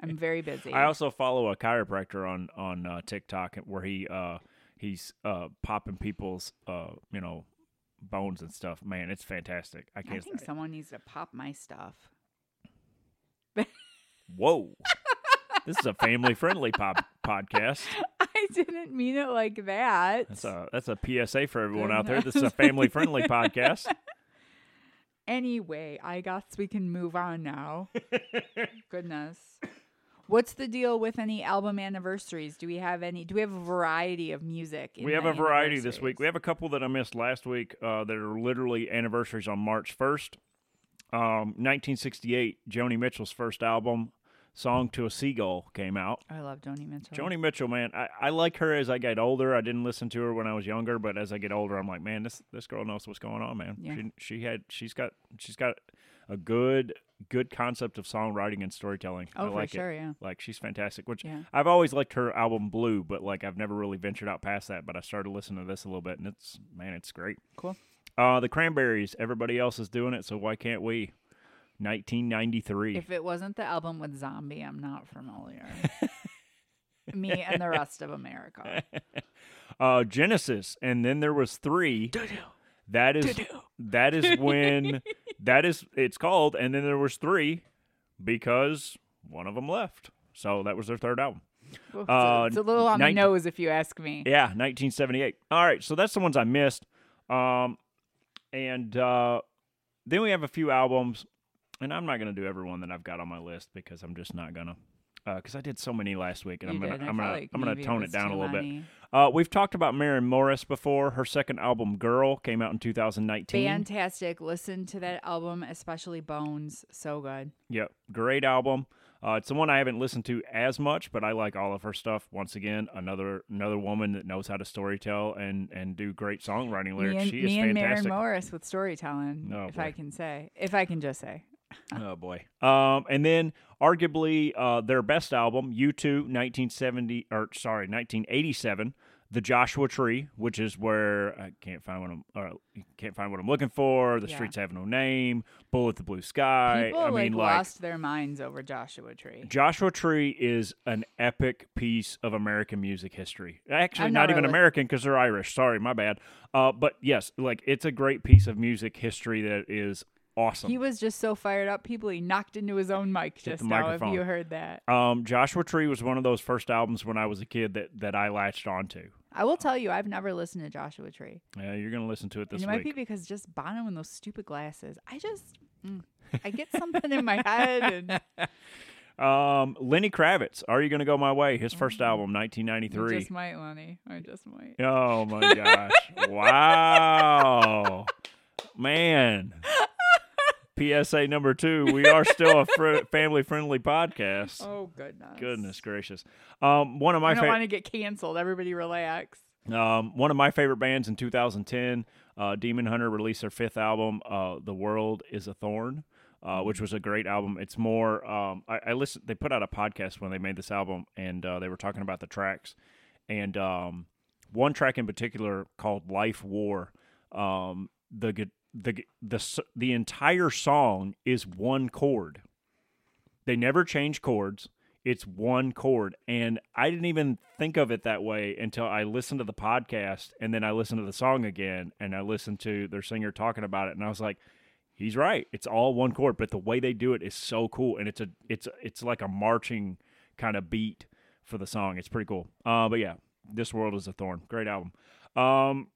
I'm very busy. I also follow a chiropractor on on uh, TikTok where he uh he's uh popping people's uh you know bones and stuff. Man, it's fantastic. I I can't. think someone needs to pop my stuff. Whoa. this is a family friendly pop podcast. I didn't mean it like that. That's a that's a PSA for everyone out there. This is a family friendly podcast. Anyway, I guess we can move on now. Goodness. What's the deal with any album anniversaries? Do we have any? Do we have a variety of music? in We have a variety this week. We have a couple that I missed last week uh, that are literally anniversaries on March 1st. Um, 1968, Joni Mitchell's first album, Song to a Seagull, came out. I love Joni Mitchell. Joni Mitchell, man, I, I like her as I get older. I didn't listen to her when I was younger, but as I get older, I'm like, man, this this girl knows what's going on, man. Yeah. She she had she's got she's got a good good concept of songwriting and storytelling. Oh, I for sure, it. yeah. Like she's fantastic. Which Yeah. I've always liked her album Blue, but like I've never really ventured out past that. But I started listening to this a little bit, and it's man, it's great. Cool. Uh, the Cranberries. Everybody else is doing it, so why can't we? 1993. If it wasn't the album with Zombie, I'm not familiar. Me and the rest of America. uh, Genesis, and then there was three. That is that is when that is it's called, and then there was three because one of them left. So that was their third album. Well, it's, Uh, a, it's a little on 19 the nose, if you ask me. Yeah, 1978. All right, so that's the ones I missed. Um, and uh, then we have a few albums, and I'm not gonna do every one that I've got on my list because I'm just not gonna. Because I did so many last week, and You I'm gonna. I I'm gonna like I'm gonna tone was it down a little bit. Uh, we've talked about Maren Morris before. Her second album, Girl, came out in 2019. Fantastic. Listen to that album, especially Bones. So good. Yep, great album. Uh, it's the one I haven't listened to as much, but I like all of her stuff. Once again, another another woman that knows how to storytell and and do great songwriting lyrics. me and, she is me and Maren fantastic. Morris with storytelling, Oh, if I can say. If I can just say. Oh boy. Um, and then arguably uh, their best album, U2, 1970 or sorry, 1987, The Joshua Tree, which is where I can't find what I'm uh, can't find what I'm looking for. The Yeah. streets have no name. Bullet the blue sky. People I like mean, like lost their minds over Joshua Tree. Joshua Tree is an epic piece of American music history. Actually, not never even American because they're Irish. Sorry, my bad. Uh, but yes, like it's a great piece of music history that is awesome. He was just so fired up. People, he knocked into his own mic just now. If you heard that, Um, Joshua Tree was one of those first albums when I was a kid that, that I latched onto. I will tell you, I've never listened to Joshua Tree. Yeah, you're gonna listen to it this and it might be because just Bono and those stupid glasses. I just, mm, I get something in my head, and Um, Lenny Kravitz, Are You Gonna Go My Way? His first album, 1993. Mm. just might, Lenny. I just might. Oh my gosh! wow, man. PSA number two: We are still a fr- family-friendly podcast. Oh goodness. Goodness gracious! Um, one of my I don't favorite. want to get canceled. Everybody relax. Um, one of my favorite bands in 2010, uh, Demon Hunter released their fifth album, uh, "The World Is a Thorn," uh, which was a great album. It's more. Um, I, I listened. They put out a podcast when they made this album, and uh, they were talking about the tracks, and um, one track in particular called "Life War." Um, the the the the entire song is one chord. They never change chords. It's one chord. And I didn't even think of it that way until I listened to the podcast and then I listened to the song again and I listened to their singer talking about it and I was like, he's right. It's all one chord, but the way they do it is so cool and it's a it's it's like a marching kind of beat for the song. It's pretty cool. Uh but yeah, This World is a Thorn. Great album. Um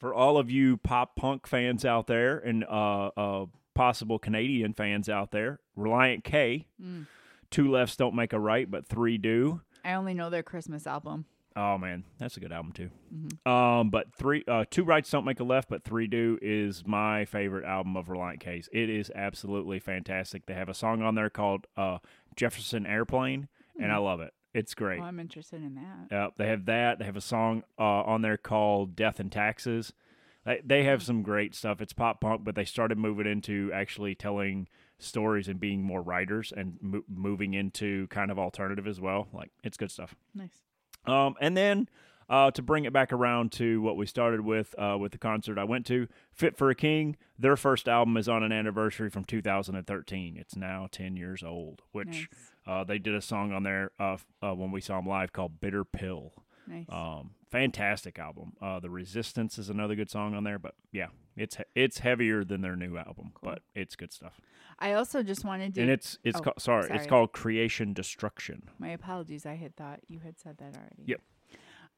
for all of you pop punk fans out there and uh, uh, possible Canadian fans out there, Relient K, Mm. two lefts don't make a right, but three do. I only know their Christmas album. Oh man, that's a good album too. Mm-hmm. Um, but three, uh, two rights don't make a left, but three do is my favorite album of Relient K's. It is absolutely fantastic. They have a song on there called uh, Jefferson Airplane, and I love it. It's great. Hmm. Oh, I'm interested in that. Yep, they have that. They have a song uh, on there called "Death and Taxes." They, they have some great stuff. It's pop punk, but they started moving into actually telling stories and being more writers and mo- moving into kind of alternative as well. Like it's good stuff. Nice. Um, and then uh, to bring it back around to what we started with uh, with the concert I went to, Fit for a King. Their first album is on an anniversary from 2013. It's now 10 years old, which Nice. uh, they did a song on there uh, uh, when we saw them live called "Bitter Pill." Nice. Um, fantastic album. Uh, the Resistance is another good song on there, but yeah, it's it's heavier than their new album, Cool. but it's good stuff. I also just wanted to. and it's it's oh, called sorry, sorry. it's called Creation Destruction. My apologies. I had thought you had said that already. Yep.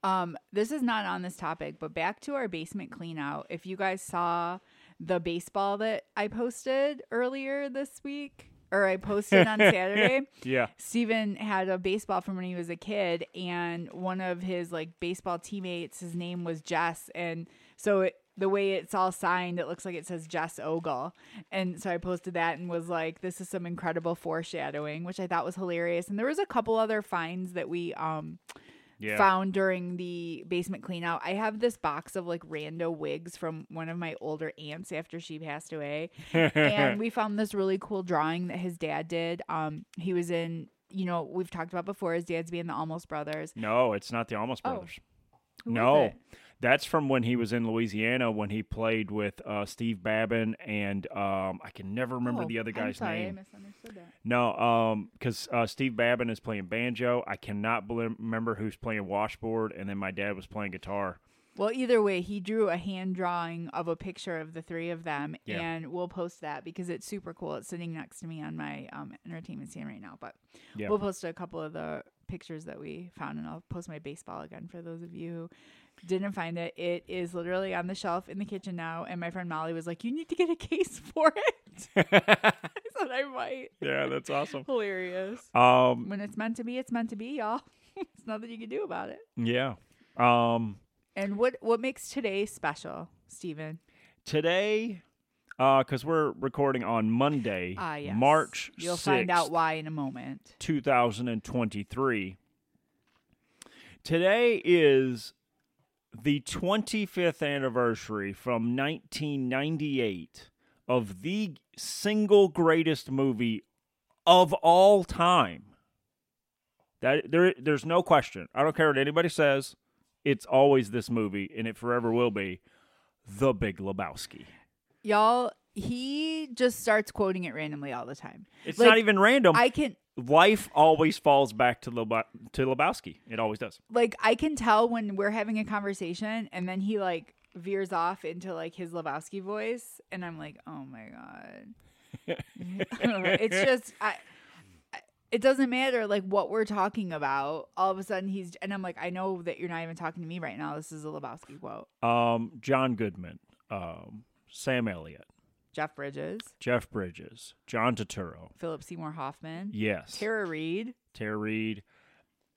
Um, this is not on this topic, but back to our basement clean out. If you guys saw the baseball that I posted earlier this week, or I posted on Saturday, Yeah, Steven had a baseball from when he was a kid, and one of his like baseball teammates, his name was Jess, and so it, the way it's all signed, it looks like it says Jess Ogle, and so I posted that and was like, "This is some incredible foreshadowing," which I thought was hilarious. And there was a couple other finds that we um yeah. found during the basement clean out. I have this box of like rando wigs from one of my older aunts after she passed away. and we found this really cool drawing that his dad did. Um he was in, you know, we've talked about before his dad's being the Almost Brothers. no, it's not the Almost Oh, Brothers. Who was no? That's from when he was in Louisiana when he played with uh, Steve Babin and um, I can never remember Oh, the other guy's sorry, name. I misunderstood that. No, um, because uh, Steve Babin is playing banjo. I cannot bel- remember who's playing washboard, and then my dad was playing guitar. Well, either way, he drew a hand drawing of a picture of the three of them, Yeah. and we'll post that because it's super cool. It's sitting next to me on my um, entertainment stand right now, but Yeah. we'll post a couple of the pictures that we found, and I'll post my baseball again for those of you who didn't find it. It is literally on the shelf in the kitchen now, and my friend Molly was like, "You need to get a case for it." I said I might. yeah, that's awesome. Hilarious. Um, When it's meant to be, it's meant to be, y'all. It's nothing you can do about it. yeah. Um, And what what makes today special, Steven? today, uh, because we're recording on Monday, Ah, yes. March You'll 6th, find out why in a moment. 2023. Today is the 25th anniversary from 1998 of the single greatest movie of all time. That there there's no question. I don't care what anybody says. It's always this movie and it forever will be The Big Lebowski. Y'all, he just starts quoting it randomly all the time. It's Like, not even random. I can Life always falls back to Lebo- to Lebowski. It always does. like I can tell when we're having a conversation and then he like veers off into like his Lebowski voice and I'm like, "Oh my god." it's just I I- it doesn't matter like what we're talking about. All of a sudden he's and I'm like, "I know that you're not even talking to me right now. This is a Lebowski quote." Um, John Goodman, um, Sam Elliott, Jeff Bridges, Jeff Bridges, John Turturro. Philip Seymour Hoffman, Yes, Tara Reid, Tara Reid.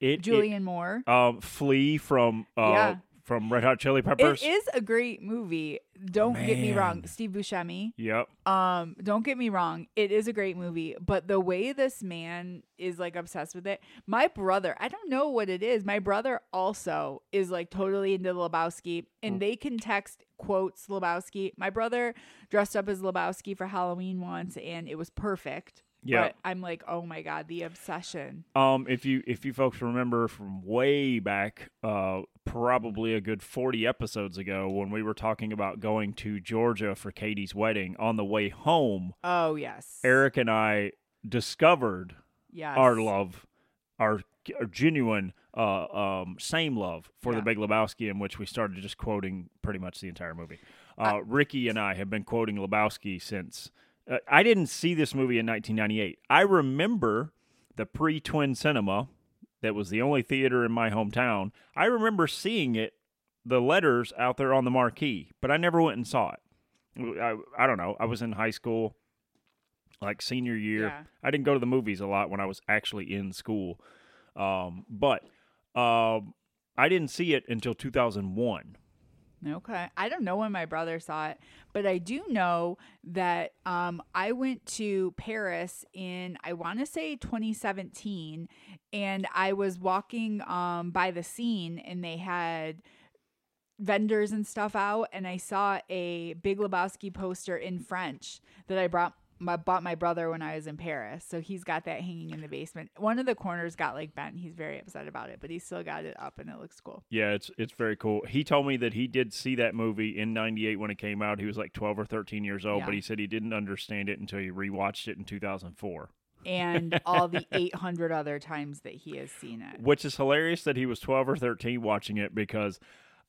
It, Julianne Moore. it- um, Flea from uh Yeah. From Red Hot Chili Peppers. It is a great movie. Don't get me wrong, Man. Steve Buscemi. Yep. Um, don't get me wrong, it is a great movie, but the way this man is like obsessed with it, my brother, I don't know what it is. My brother also is like totally into Lebowski, Mm. and they can text quotes Lebowski. My brother dressed up as Lebowski for Halloween once, and it was perfect. Yeah. But I'm like, oh my god, the obsession. Um, if you if you folks remember from way back, uh, probably a good forty episodes ago, when we were talking about going to Georgia for Katie's wedding, on the way home, Oh yes, Eric and I discovered yes, our love, our, our genuine, uh, um, same love for Yeah. the Big Lebowski, in which we started just quoting pretty much the entire movie. Uh, Ricky and I have been quoting Lebowski since. Uh, I didn't see this movie in 1998. I remember the pre-Twin Cinema, that was the only theater in my hometown. I remember seeing it, the letters out there on the marquee, but I never went and saw it. I, I don't know. I was in high school, like senior year. Yeah. I didn't go to the movies a lot when I was actually in school. Um, but um, I didn't see it until 2001. Okay. I don't know when my brother saw it, but I do know that um, I went to Paris in, I want to say 2017, and I was walking um, by the scene and they had vendors and stuff out, and I saw a Big Lebowski poster in French that I brought. My, bought my brother when I was in Paris, so he's got that hanging in the basement. One of the corners got like bent. He's very upset about it, but he still got it up, and it looks cool. Yeah, it's it's very cool. He told me that he did see that movie in '98 when it came out. He was like 12 or 13 years old, Yeah. but he said he didn't understand it until he rewatched it in 2004. and all the 800 other times that he has seen it. Which is hilarious that he was 12 or 13 watching it because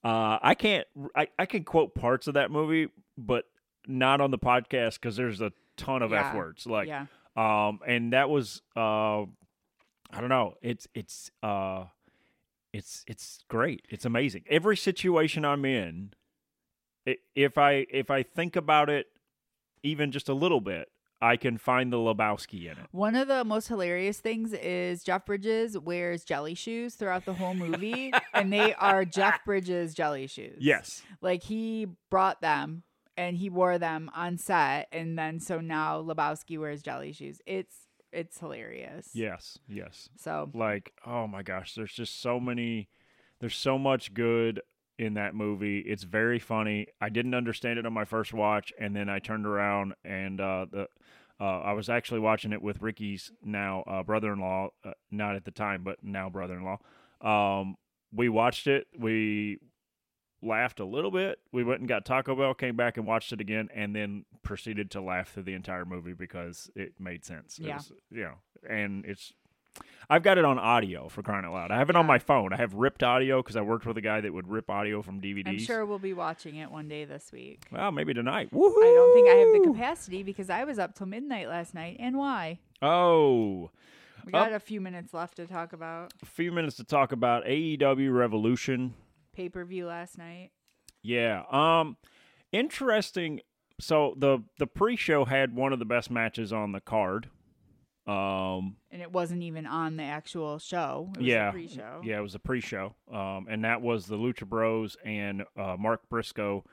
uh, I can't I, I can quote parts of that movie, but not on the podcast because there's a ton of Yeah. f words. Like, yeah. um, and that was uh, I don't know. It's it's uh, it's it's great. It's amazing. Every situation I'm in, if I if I think about it, even just a little bit, I can find the Lebowski in it. One of the most hilarious things is Jeff Bridges wears jelly shoes throughout the whole movie, and they are Jeff Bridges jelly shoes. Yes. Like he brought them and he wore them on set, and then so now Lebowski wears jelly shoes. It's it's hilarious. Yes. Yes. So like oh my gosh there's just so many there's so much good in that movie it's very funny i didn't understand it on my first watch and then i turned around and uh the uh, I was actually watching it with Ricky's now uh, brother-in-law, uh, not at the time, but now brother-in-law. Um, we watched it. We laughed a little bit. We went and got Taco Bell, came back and watched it again, and then proceeded to laugh through the entire movie because it made sense. It Yeah. was, you know, and it's. I've got it on audio for crying out loud. I have it on my phone. I have ripped audio because I worked with a guy that would rip audio from DVDs. I'm sure we'll be watching it one day this week. Well, maybe tonight. Woohoo! I don't think I have the capacity because I was up till midnight last night. And why? Oh, We got Up. a few minutes left to talk about a few minutes to talk about AEW Revolution. Pay per view last night. Yeah. Um interesting. So the the pre-show had one of the best matches on the card. Um And it wasn't even on the actual show. It was yeah. pre-show. Yeah, it was a pre-show. Um and that was the Lucha Bros and uh Mark Briscoe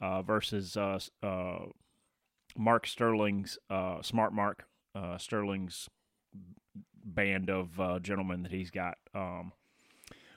uh versus uh uh Mark Sterling's uh Smart Mark uh Sterling's band of uh gentlemen that he's got. Um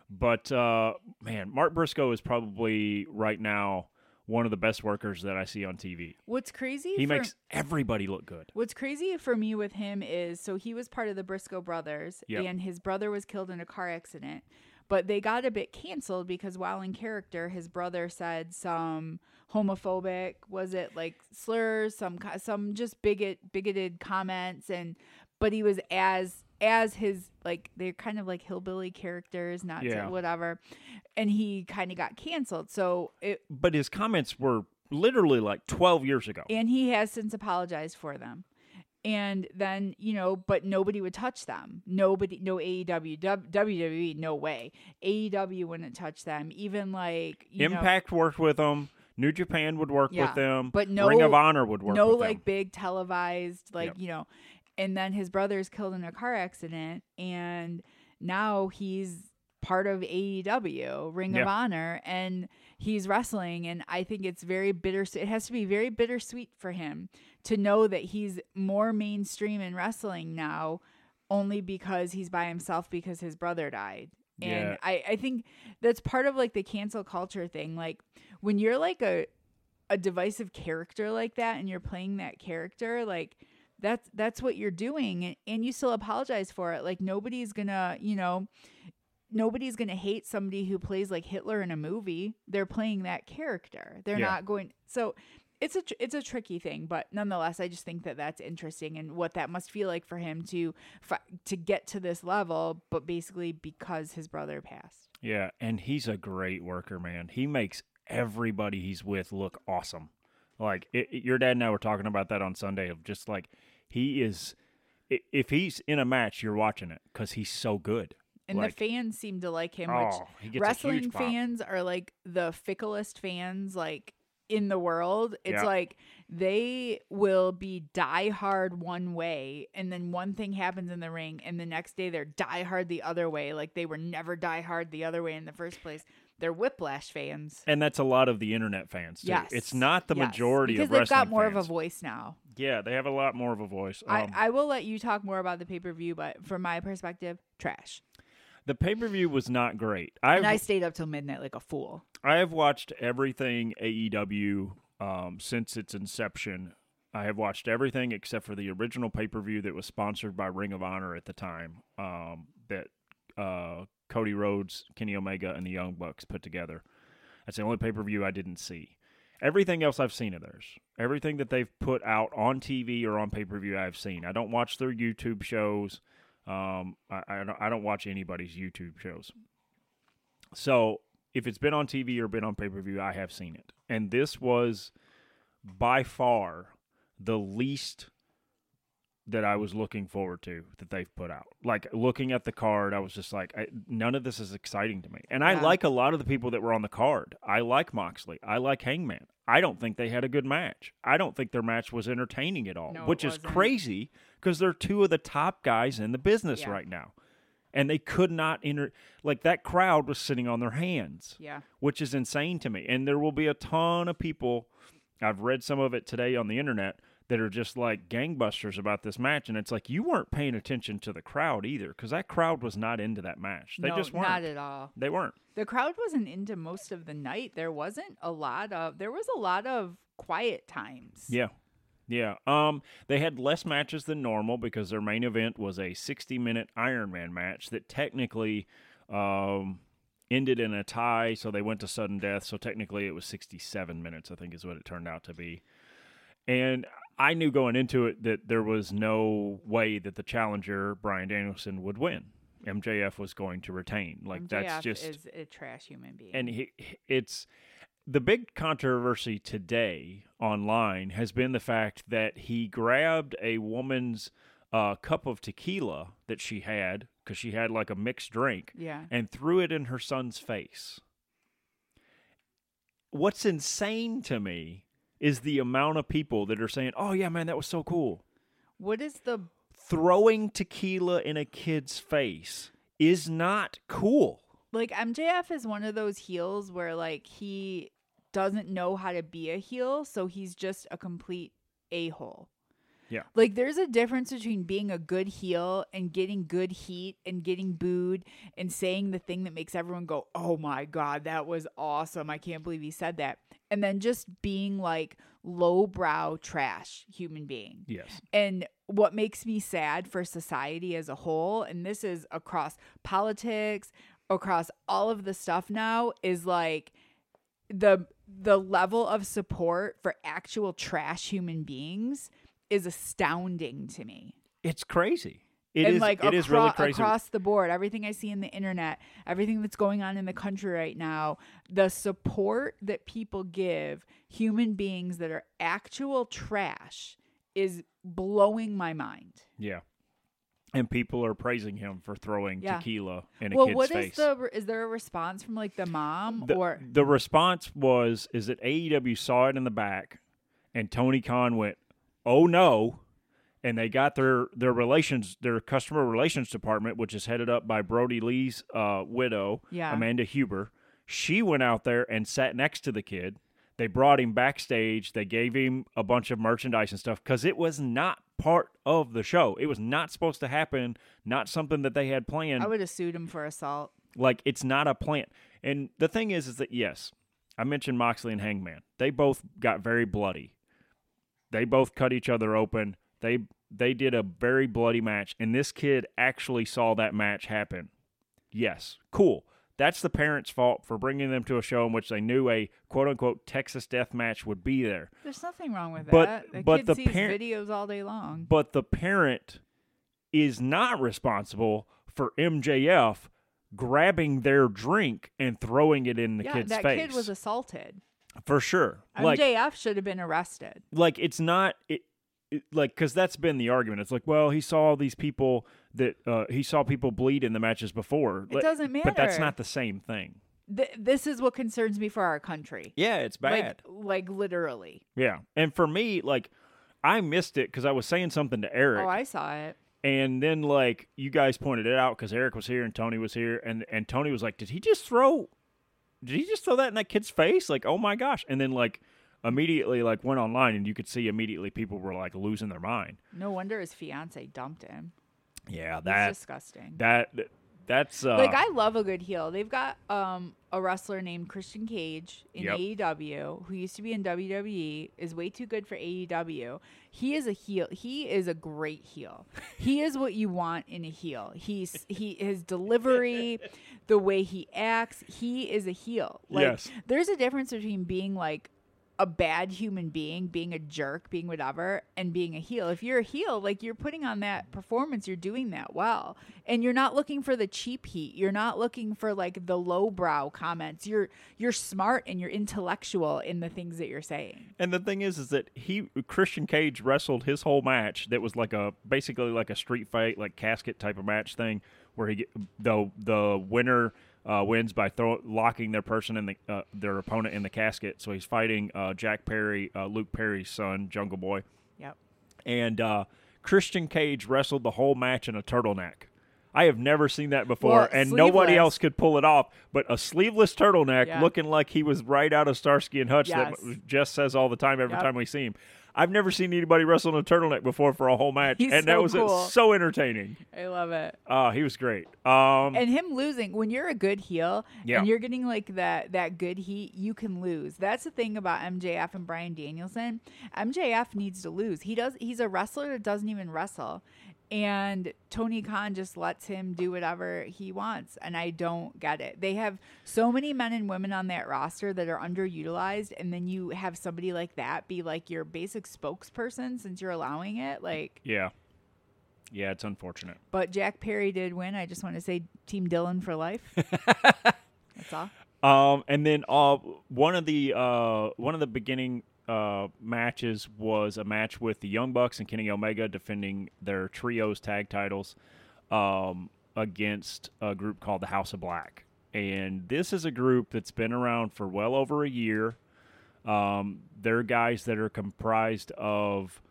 but uh man, Mark Briscoe is probably right now one of the best workers that I see on TV. What's crazy? He for, makes everybody look good. What's crazy for me with him is so he was part of the Briscoe brothers, Yep. and his brother was killed in a car accident. But they got a bit canceled because while in character, his brother said some homophobic, was it like slurs, some some just bigot bigoted comments, and but he was as as his like they're kind of like hillbilly characters, not Yeah. to, whatever, and he kind of got canceled. So it But his comments were literally like 12 years ago. and he has since apologized for them and then you know but nobody would touch them nobody no aew W- wwe no way aew wouldn't touch them even like you know, Impact worked with them. New Japan would work Yeah, with them. but no- Ring of Honor would work no like them. big televised like Yep. you know and then his brother is killed in a car accident and now he's part of AEW Ring Yeah. of Honor and he's wrestling and I think it's very bitter it has to be very bittersweet for him to know that he's more mainstream in wrestling now only because he's by himself because his brother died. And Yeah. I, I think that's part of like the cancel culture thing. Like when you're like a a divisive character like that and you're playing that character like that's that's what you're doing and, you still apologize for it like nobody's gonna you know nobody's gonna hate somebody who plays like hitler in a movie they're playing that character they're Yeah. not going so it's a tr- it's a tricky thing but nonetheless i just think that that's interesting and what that must feel like for him to fi- to get to this level but basically because his brother passed Yeah, and he's a great worker, man. He makes everybody he's with look awesome. Like it, it- your dad and I were talking about that on Sunday of just like he is. If he's in a match, you're watching it because he's so good. and Like, the fans seem to like him which oh, gets wrestling fans are like the ficklest fans like in the world. It's Yeah. like they will be die hard one way and then one thing happens in the ring and the next day they're die hard the other way. Like they were never die hard the other way in the first place. They're whiplash fans. And that's a lot of the internet fans too. Yes. It's not the Yes. majority because of they've got more of a voice now. Yeah, they have a lot more of a voice. Um, I, I will let you talk more about the pay per view, but from my perspective, trash. the pay per view was not great. I've And I stayed up till midnight like a fool. I have watched everything AEW um, since its inception. I have watched everything except for the original pay per view that was sponsored by Ring of Honor at the time. Um, that uh, Cody Rhodes, Kenny Omega, and the Young Bucks put together. That's the only pay per view I didn't see. Everything else I've seen of theirs. Everything that they've put out on TV or on pay per view, I've seen. I don't watch their YouTube shows. Um, I, I don't. I don't watch anybody's YouTube shows. So if it's been on TV or been on pay per view, I have seen it. And this was by far the least that I was looking forward to that they've put out. Like looking at the card, I was just like, I, none of this is exciting to me. And I like a lot of the people that were on the card. I like Moxley. I like Hangman. I don't think they had a good match. I don't think their match was entertaining at all, No, which is crazy because they're two of the top guys in the business Yeah. right now. And they could not enter like that crowd was sitting on their hands Yeah. which is insane to me. And there will be a ton of people. I've read some of it today on the internet that are just like gangbusters about this match, and it's like you weren't paying attention to the crowd either, because that crowd was not into that match. They no, just weren't. not at all. they weren't. The crowd wasn't into most of the night. There wasn't a lot of there was a lot of quiet times. Yeah. Yeah. Um they had less matches than normal because their main event was a 60-minute Iron Man match that technically um ended in a tie, so they went to sudden death. So technically, it was 67 minutes. I think is what it turned out to be. And I knew going into it that there was no way that the challenger Bryan Danielson would win. MJF was going to retain. Like MJF that's just is a trash human being. and he, it's the big controversy today online has been the fact that he grabbed a woman's uh, cup of tequila that she had because she had like a mixed drink yeah. and threw it in her son's face. What's insane to me is the amount of people that are saying, "Oh yeah, man, that was so cool." What is the Throwing tequila in a kid's face is not cool. like MJF is one of those heels where like he doesn't know how to be a heel, so he's just a complete a hole. Yeah. Like there's a difference between being a good heel and getting good heat and getting booed and saying the thing that makes everyone go, "Oh my god, that was awesome. I can't believe he said that." And then just being like lowbrow trash human being. Yes. And what makes me sad for society as a whole, and this is across politics, across all of the stuff now, is like the the level of support for actual trash human beings is astounding to me. It's crazy. It and is- like it acro- is really crazy. across the board, everything I see in the internet, everything that's going on in the country right now, the support that people give human beings that are actual trash is blowing my mind. Yeah. And people are praising him for throwing Yeah. tequila in a well, kid's what is face. the is there a response from like the mom the, or the response was is that AEW saw it in the back and Tony Khan went, "Oh no." And they got their their relations their customer relations department which is headed up by Brodie Lee's uh, widow, Yeah. Amanda Huber. She went out there and sat next to the kid. They brought him backstage. They gave him a bunch of merchandise and stuff because it was not part of the show. It was not supposed to happen. Not something that they had planned I would have sued him for assault. like it's not a plant. And the thing is, is that yes, I mentioned Moxley and Hangman. They both got very bloody. They both cut each other open. They they did a very bloody match, and this kid actually saw that match happen. Yes, cool. That's the parents' fault for bringing them to a show in which they knew a quote unquote Texas death match would be there. There's nothing wrong with But- that. The but kid the sees parent- videos all day long. But the parent is not responsible for MJF grabbing their drink and throwing it in the yeah, kid's that face. That kid was assaulted. for sure. Like MJF should have been arrested. like it's not it, it like because that's been the argument. It's like, well, he saw these people that uh, he saw people bleed in the matches before. It Like, doesn't matter. But that's not the same thing. Th- this is what concerns me for our country. Yeah, it's bad. Like, like literally. yeah, and for me, like I missed it because I was saying something to Eric, Oh, I saw it. and then like you guys pointed it out because Eric was here and Tony was here, and and Tony was like, "Did he just throw? Did he just throw that in that kid's face? Like, oh my gosh!" And then like immediately like went online, and you could see immediately people were like losing their mind. No wonder his fiance dumped him. Yeah, That's that disgusting. that that's uh, like I love a good heel. They've got um a wrestler named Christian Cage in Yep. AEW who used to be in WWE is way too good for AEW. He is a heel. He is a great heel. he is what you want in a heel. He's he his delivery, the way he acts, he is a heel. Like Yes. there's a difference between being like a bad human being, being a jerk, being whatever, and being a heel. If you're a heel, like you're putting on that performance, you're doing that well. And you're not looking for the cheap heat. You're not looking for like the lowbrow comments. You're you're smart and you're intellectual in the things that you're saying. And the thing is, is that he Christian Cage wrestled his whole match. That was like a basically like a street fight, like casket type of match thing, where he the the winner uh, wins by throw, locking their person in the uh, their opponent in the casket. So he's fighting uh, Jack Perry, uh, Luke Perry's son, Jungle Boy, Yep. and uh, Christian Cage wrestled the whole match in a turtleneck. I have never seen that before, Well, and nobody else could pull it off. But a sleeveless turtleneck, Yeah. looking like he was right out of Starsky and Hutch, Yes. that Jess says all the time every Yep. time we see him. I've never seen anybody wrestle in a turtleneck before for a whole match, He's and that was cool. so entertaining. I love it. Uh, he was great. Um, and him losing when you're a good heel Yeah. and you're getting like that that good heat you can lose that's the thing about mjf and bryan danielson mjf needs to lose he does he's a wrestler that doesn't even wrestle and Tony Khan just lets him do whatever he wants. And I don't get it. They have so many men and women on that roster that are underutilized. And then you have somebody like that be like your basic spokesperson since you're allowing it. Like, Yeah. Yeah, it's unfortunate. but Jack Perry did win. I just want to say Team Dylan for life. That's all. Um, and then uh, one of the uh, one of the beginning uh, matches was a match with the Young Bucks and Kenny Omega defending their trios tag titles um, against a group called the House of Black. And this is a group that's been around for well over a year. Um, they're guys that are comprised of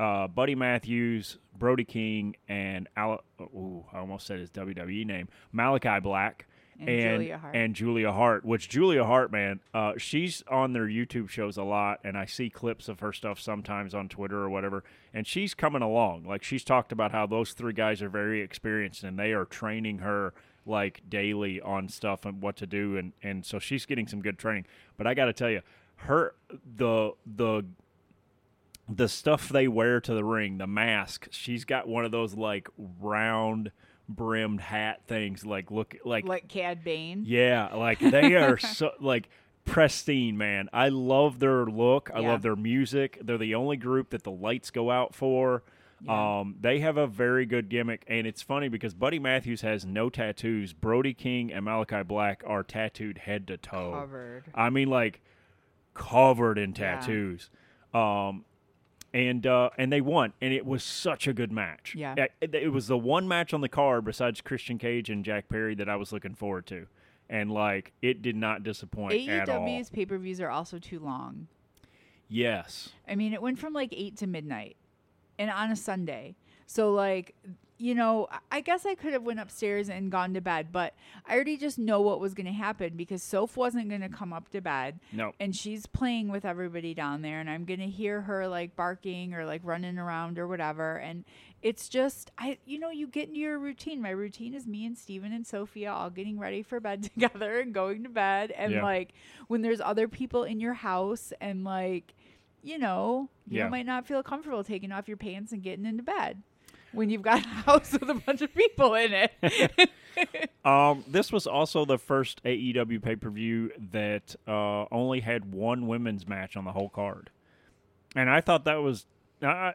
uh, Buddy Matthews, Brody King, and Al- ooh, I almost said his WWE name, Malakai Black And and Julia Hart. and Julia Hart, which Julia Hart, man, uh, she's on their YouTube shows a lot, and I see clips of her stuff sometimes on Twitter or whatever, and she's coming along. Like she's talked about how those three guys are very experienced, and they are training her like daily on stuff and what to do, and and so she's getting some good training. But I got to tell you, her the the the stuff they wear to the ring, the mask. She's got one of those like round brimmed hat things. Like look like, Like Cad Bane. yeah, like they are so like pristine, man. I love their look. I Yeah. love their music. They're the only group that the lights go out for. Yeah. Um, they have a very good gimmick, and it's funny because Buddy Matthews has no tattoos. Brody King and Malakai Black are tattooed head to toe. Covered. I mean, like covered in Yeah. tattoos. Um, and uh, and they won, and it was such a good match. Yeah. it, it was the one match on the card besides Christian Cage and Jack Perry that I was looking forward to, and like it did not disappoint. AEW's pay per views are also too long. Yes, I mean, it went from like eight to midnight, and on a Sunday. So like, you know, I- guess I could have went upstairs and gone to bed, but I already just know what was going to happen because Soph wasn't going to come up to bed, no, and she's playing with everybody down there, and I'm going to hear her like barking or like running around or whatever, and it's just I, you know, you get into your routine. My routine is me and Steven and Sophia all getting ready for bed together and going to bed, and Yeah. like when there's other people in your house and like you know, you Yeah. might not feel comfortable taking off your pants and getting into bed when you've got a house with a bunch of people in it. Um, this was also the first AEW pay per view that uh, only had one women's match on the whole card, and I thought that was I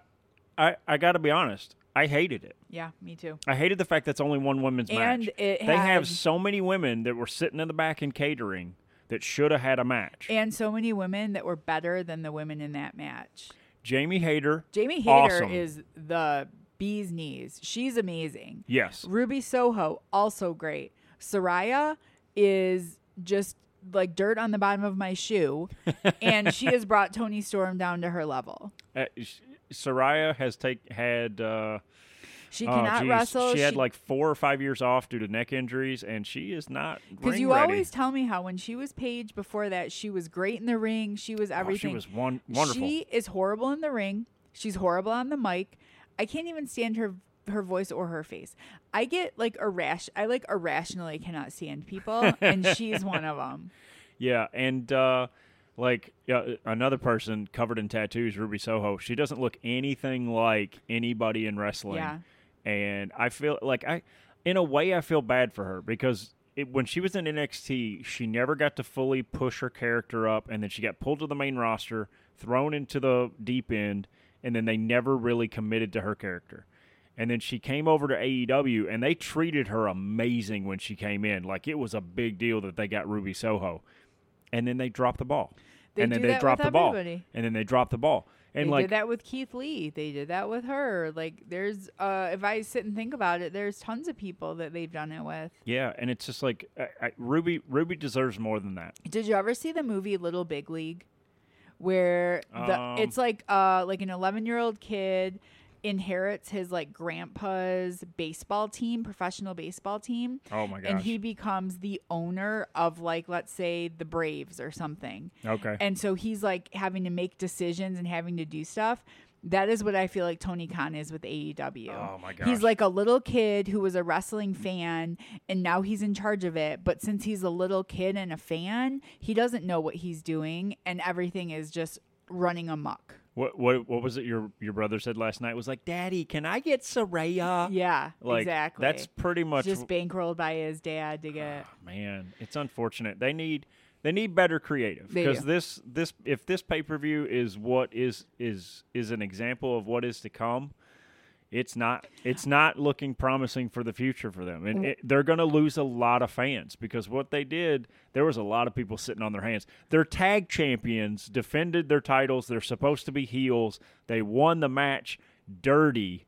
I, I got to be honest, I hated it. yeah, me too. I hated the fact that's only one women's And match. it they have so many women that were sitting in the back and catering that should have had a match. And so many women that were better than the women in that match. Jamie Hayter, Jamie Hayter Awesome. is the bee's knees. She's amazing. yes, Ruby Soho, also great. Saraya is just like dirt on the bottom of my shoe. and she has brought Toni Storm down to her level. uh, sh- Saraya has take had. Uh, She oh, cannot geez, wrestle. She had like four or five years off due to neck injuries, and she is not Because you ready. always tell me how when she was Paige before that, she was great in the ring. She was Oh, everything. she was one, wonderful. She is horrible in the ring. She's horrible on the mic. I can't even stand her her voice or her face. I get like irrational. I like irrationally cannot stand people, and she's one of them. Yeah, and uh, like uh, another person covered in tattoos, Ruby Soho. She doesn't look anything like anybody in wrestling. Yeah. and I feel like I, in a way, I feel bad for her because it, when she was in NXT, she never got to fully push her character up, and then she got pulled to the main roster, thrown into the deep end, and then they never really committed to her character. And then she came over to AEW, and they treated her amazing when she came in. Like it was a big deal that they got Ruby Soho, and then they dropped the ball, They and then they dropped the ball, everybody. and then they dropped the ball, and they like did that with Keith Lee. They did that with her. Like there's, uh, if I sit and think about it, there's tons of people that they've done it with. yeah, and it's just like I, I, Ruby. Ruby deserves more than that. Did you ever see the movie Little Big League, where the Um, it's like uh like an 11 year old kid inherits his like grandpa's baseball team, professional baseball team, Oh my gosh. and he becomes the owner of like let's say the Braves or something. okay. And so he's like having to make decisions and having to do stuff. That is what I feel like Tony Khan is with AEW. Oh my god. He's like a little kid who was a wrestling fan and now he's in charge of it. But since he's a little kid and a fan, he doesn't know what he's doing and everything is just running amok. What what what was it your your brother said last night? Was like, Daddy, can I get Saraya? Yeah, Like exactly. that's pretty much just bankrolled by his dad to get. Ah, man. It's unfortunate. They need they need better creative because this this if this pay per view is what is is is an example of what is to come. It's not. It's not looking promising for the future for them, Mm. and it, they're going to lose a lot of fans because what they did. There was a lot of people sitting on their hands. Their tag champions defended their titles. They're supposed to be heels. They won the match dirty,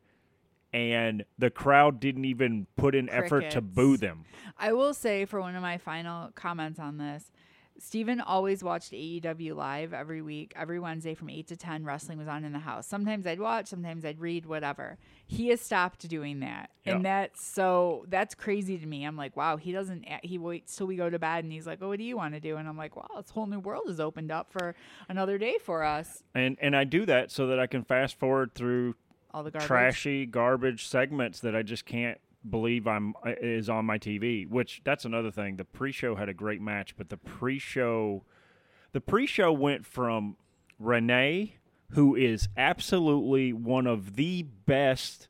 and the crowd didn't even put in effort to boo them. I will say for one of my final comments on this, Steven always watched AEW live every week, every Wednesday from 8 to 10. Wrestling was on in the house. Sometimes I'd watch, sometimes I'd read, whatever. He has stopped doing that. And Yeah. that's so, that's crazy to me. I'm like, wow, he doesn't, eh, he waits till we go to bed and he's like, oh, what do you want to do? And I'm like, wow, this whole new world has opened up for another day for us. And and I do that so that I can fast forward through All the garbage. trashy garbage segments that I just can't believe I'm uh, is on my TV. Which that's another thing. The pre-show had a great match, but the pre-show, the pre-show went from Renee, who is absolutely one of the best,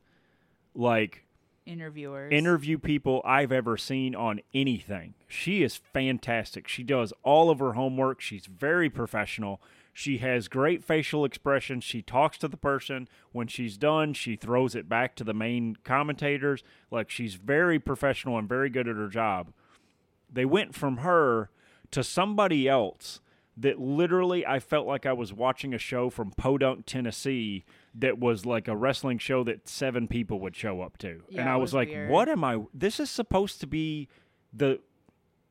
like Interviewers. interview people I've ever seen on anything. She is fantastic. She does all of her homework. She's very professional. She has great facial expressions. She talks to the person. When she's done, she throws it back to the main commentators. Like she's very professional and very good at her job. They went from her to somebody else that literally I felt like I was watching a show from Podunk, Tennessee that was like a wrestling show that seven people would show up to. Yeah, and I was was like, weird. what am I this is supposed to be the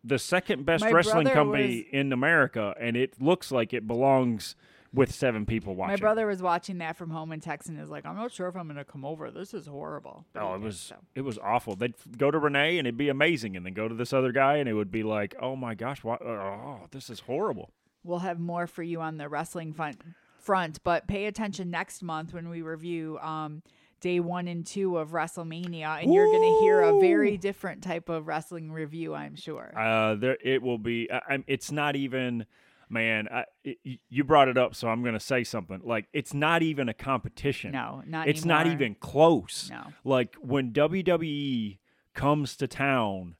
the second best My wrestling company in America and it looks like it belongs with seven people watching. My brother was watching that from home and texting is like, I'm not sure if I'm going to come over. This is horrible. Oh, it was so. it was awful. They'd go to Renee and it'd be amazing, and then go to this other guy and it would be like, oh my gosh, what? Oh, this is horrible. We'll have more for you on the wrestling front, front but pay attention next month when we review um, day one and two of WrestleMania, and you're going to hear a very different type of wrestling review, I'm sure. Uh, there it will be. I, I'm, it's not even, man. I, it, you brought it up, so I'm going to say something. Like it's not even a competition. no, not it's not even close. No. Like when WWE comes to town,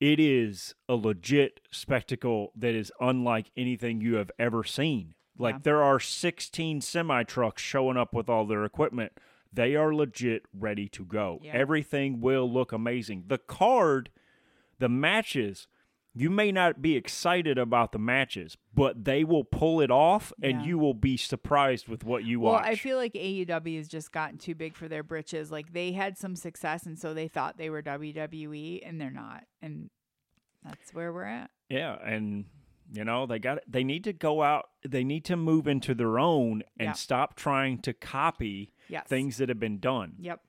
it is a legit spectacle that is unlike anything you have ever seen. Like Yeah. there are 16 semi trucks showing up with all their equipment. They are legit ready to go. Yeah. Everything will look amazing. The card, the matches, you may not be excited about the matches, but they will pull it off and Yeah. you will be surprised with what you Well, watch. Well, I feel like AEW has just gotten too big for their britches. Like they had some success, and so they thought they were WWE, and they're not. And that's where we're at. Yeah, and you know they got they need to go out. They need to move into their own and stop trying to copy Yes. things that have been done. Yep.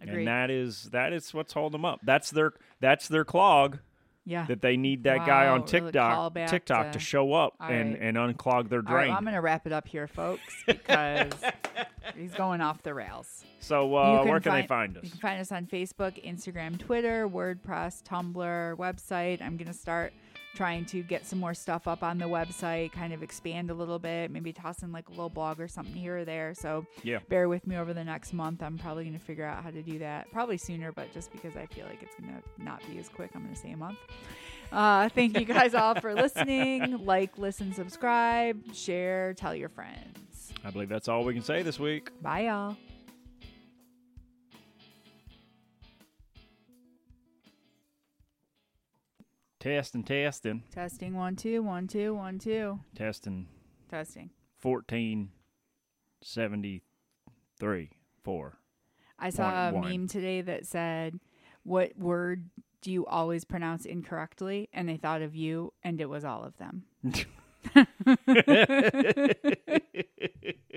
Agreed. And that is that is what's holding them up. That's their that's their clog yeah. that they need that guy on TikTok TikTok to- to show up All and and unclog their right, drain. well, I'm going to wrap it up here, folks, because he's going off the rails. so uh, where can they find- find us? You can find us on Facebook, Instagram, Twitter, WordPress, Tumblr, website. I'm going to start trying to get some more stuff up on the website, kind of expand a little bit, maybe toss in like a little blog or something here or there. So Yeah. bear with me over the next month. I'm probably going to figure out how to do that. Probably sooner, but just because I feel like it's going to not be as quick, I'm going to say a month. Uh, thank you guys all for listening. Like, listen, subscribe, share, tell your friends. I believe that's all we can say this week. Bye, y'all. Testing, testing, Testing one, two, one, two, one, two. testing. Testing. Fourteen seventy three four. I saw a one. meme today that said, What word do you always pronounce incorrectly? And they thought of you, and it was all of them.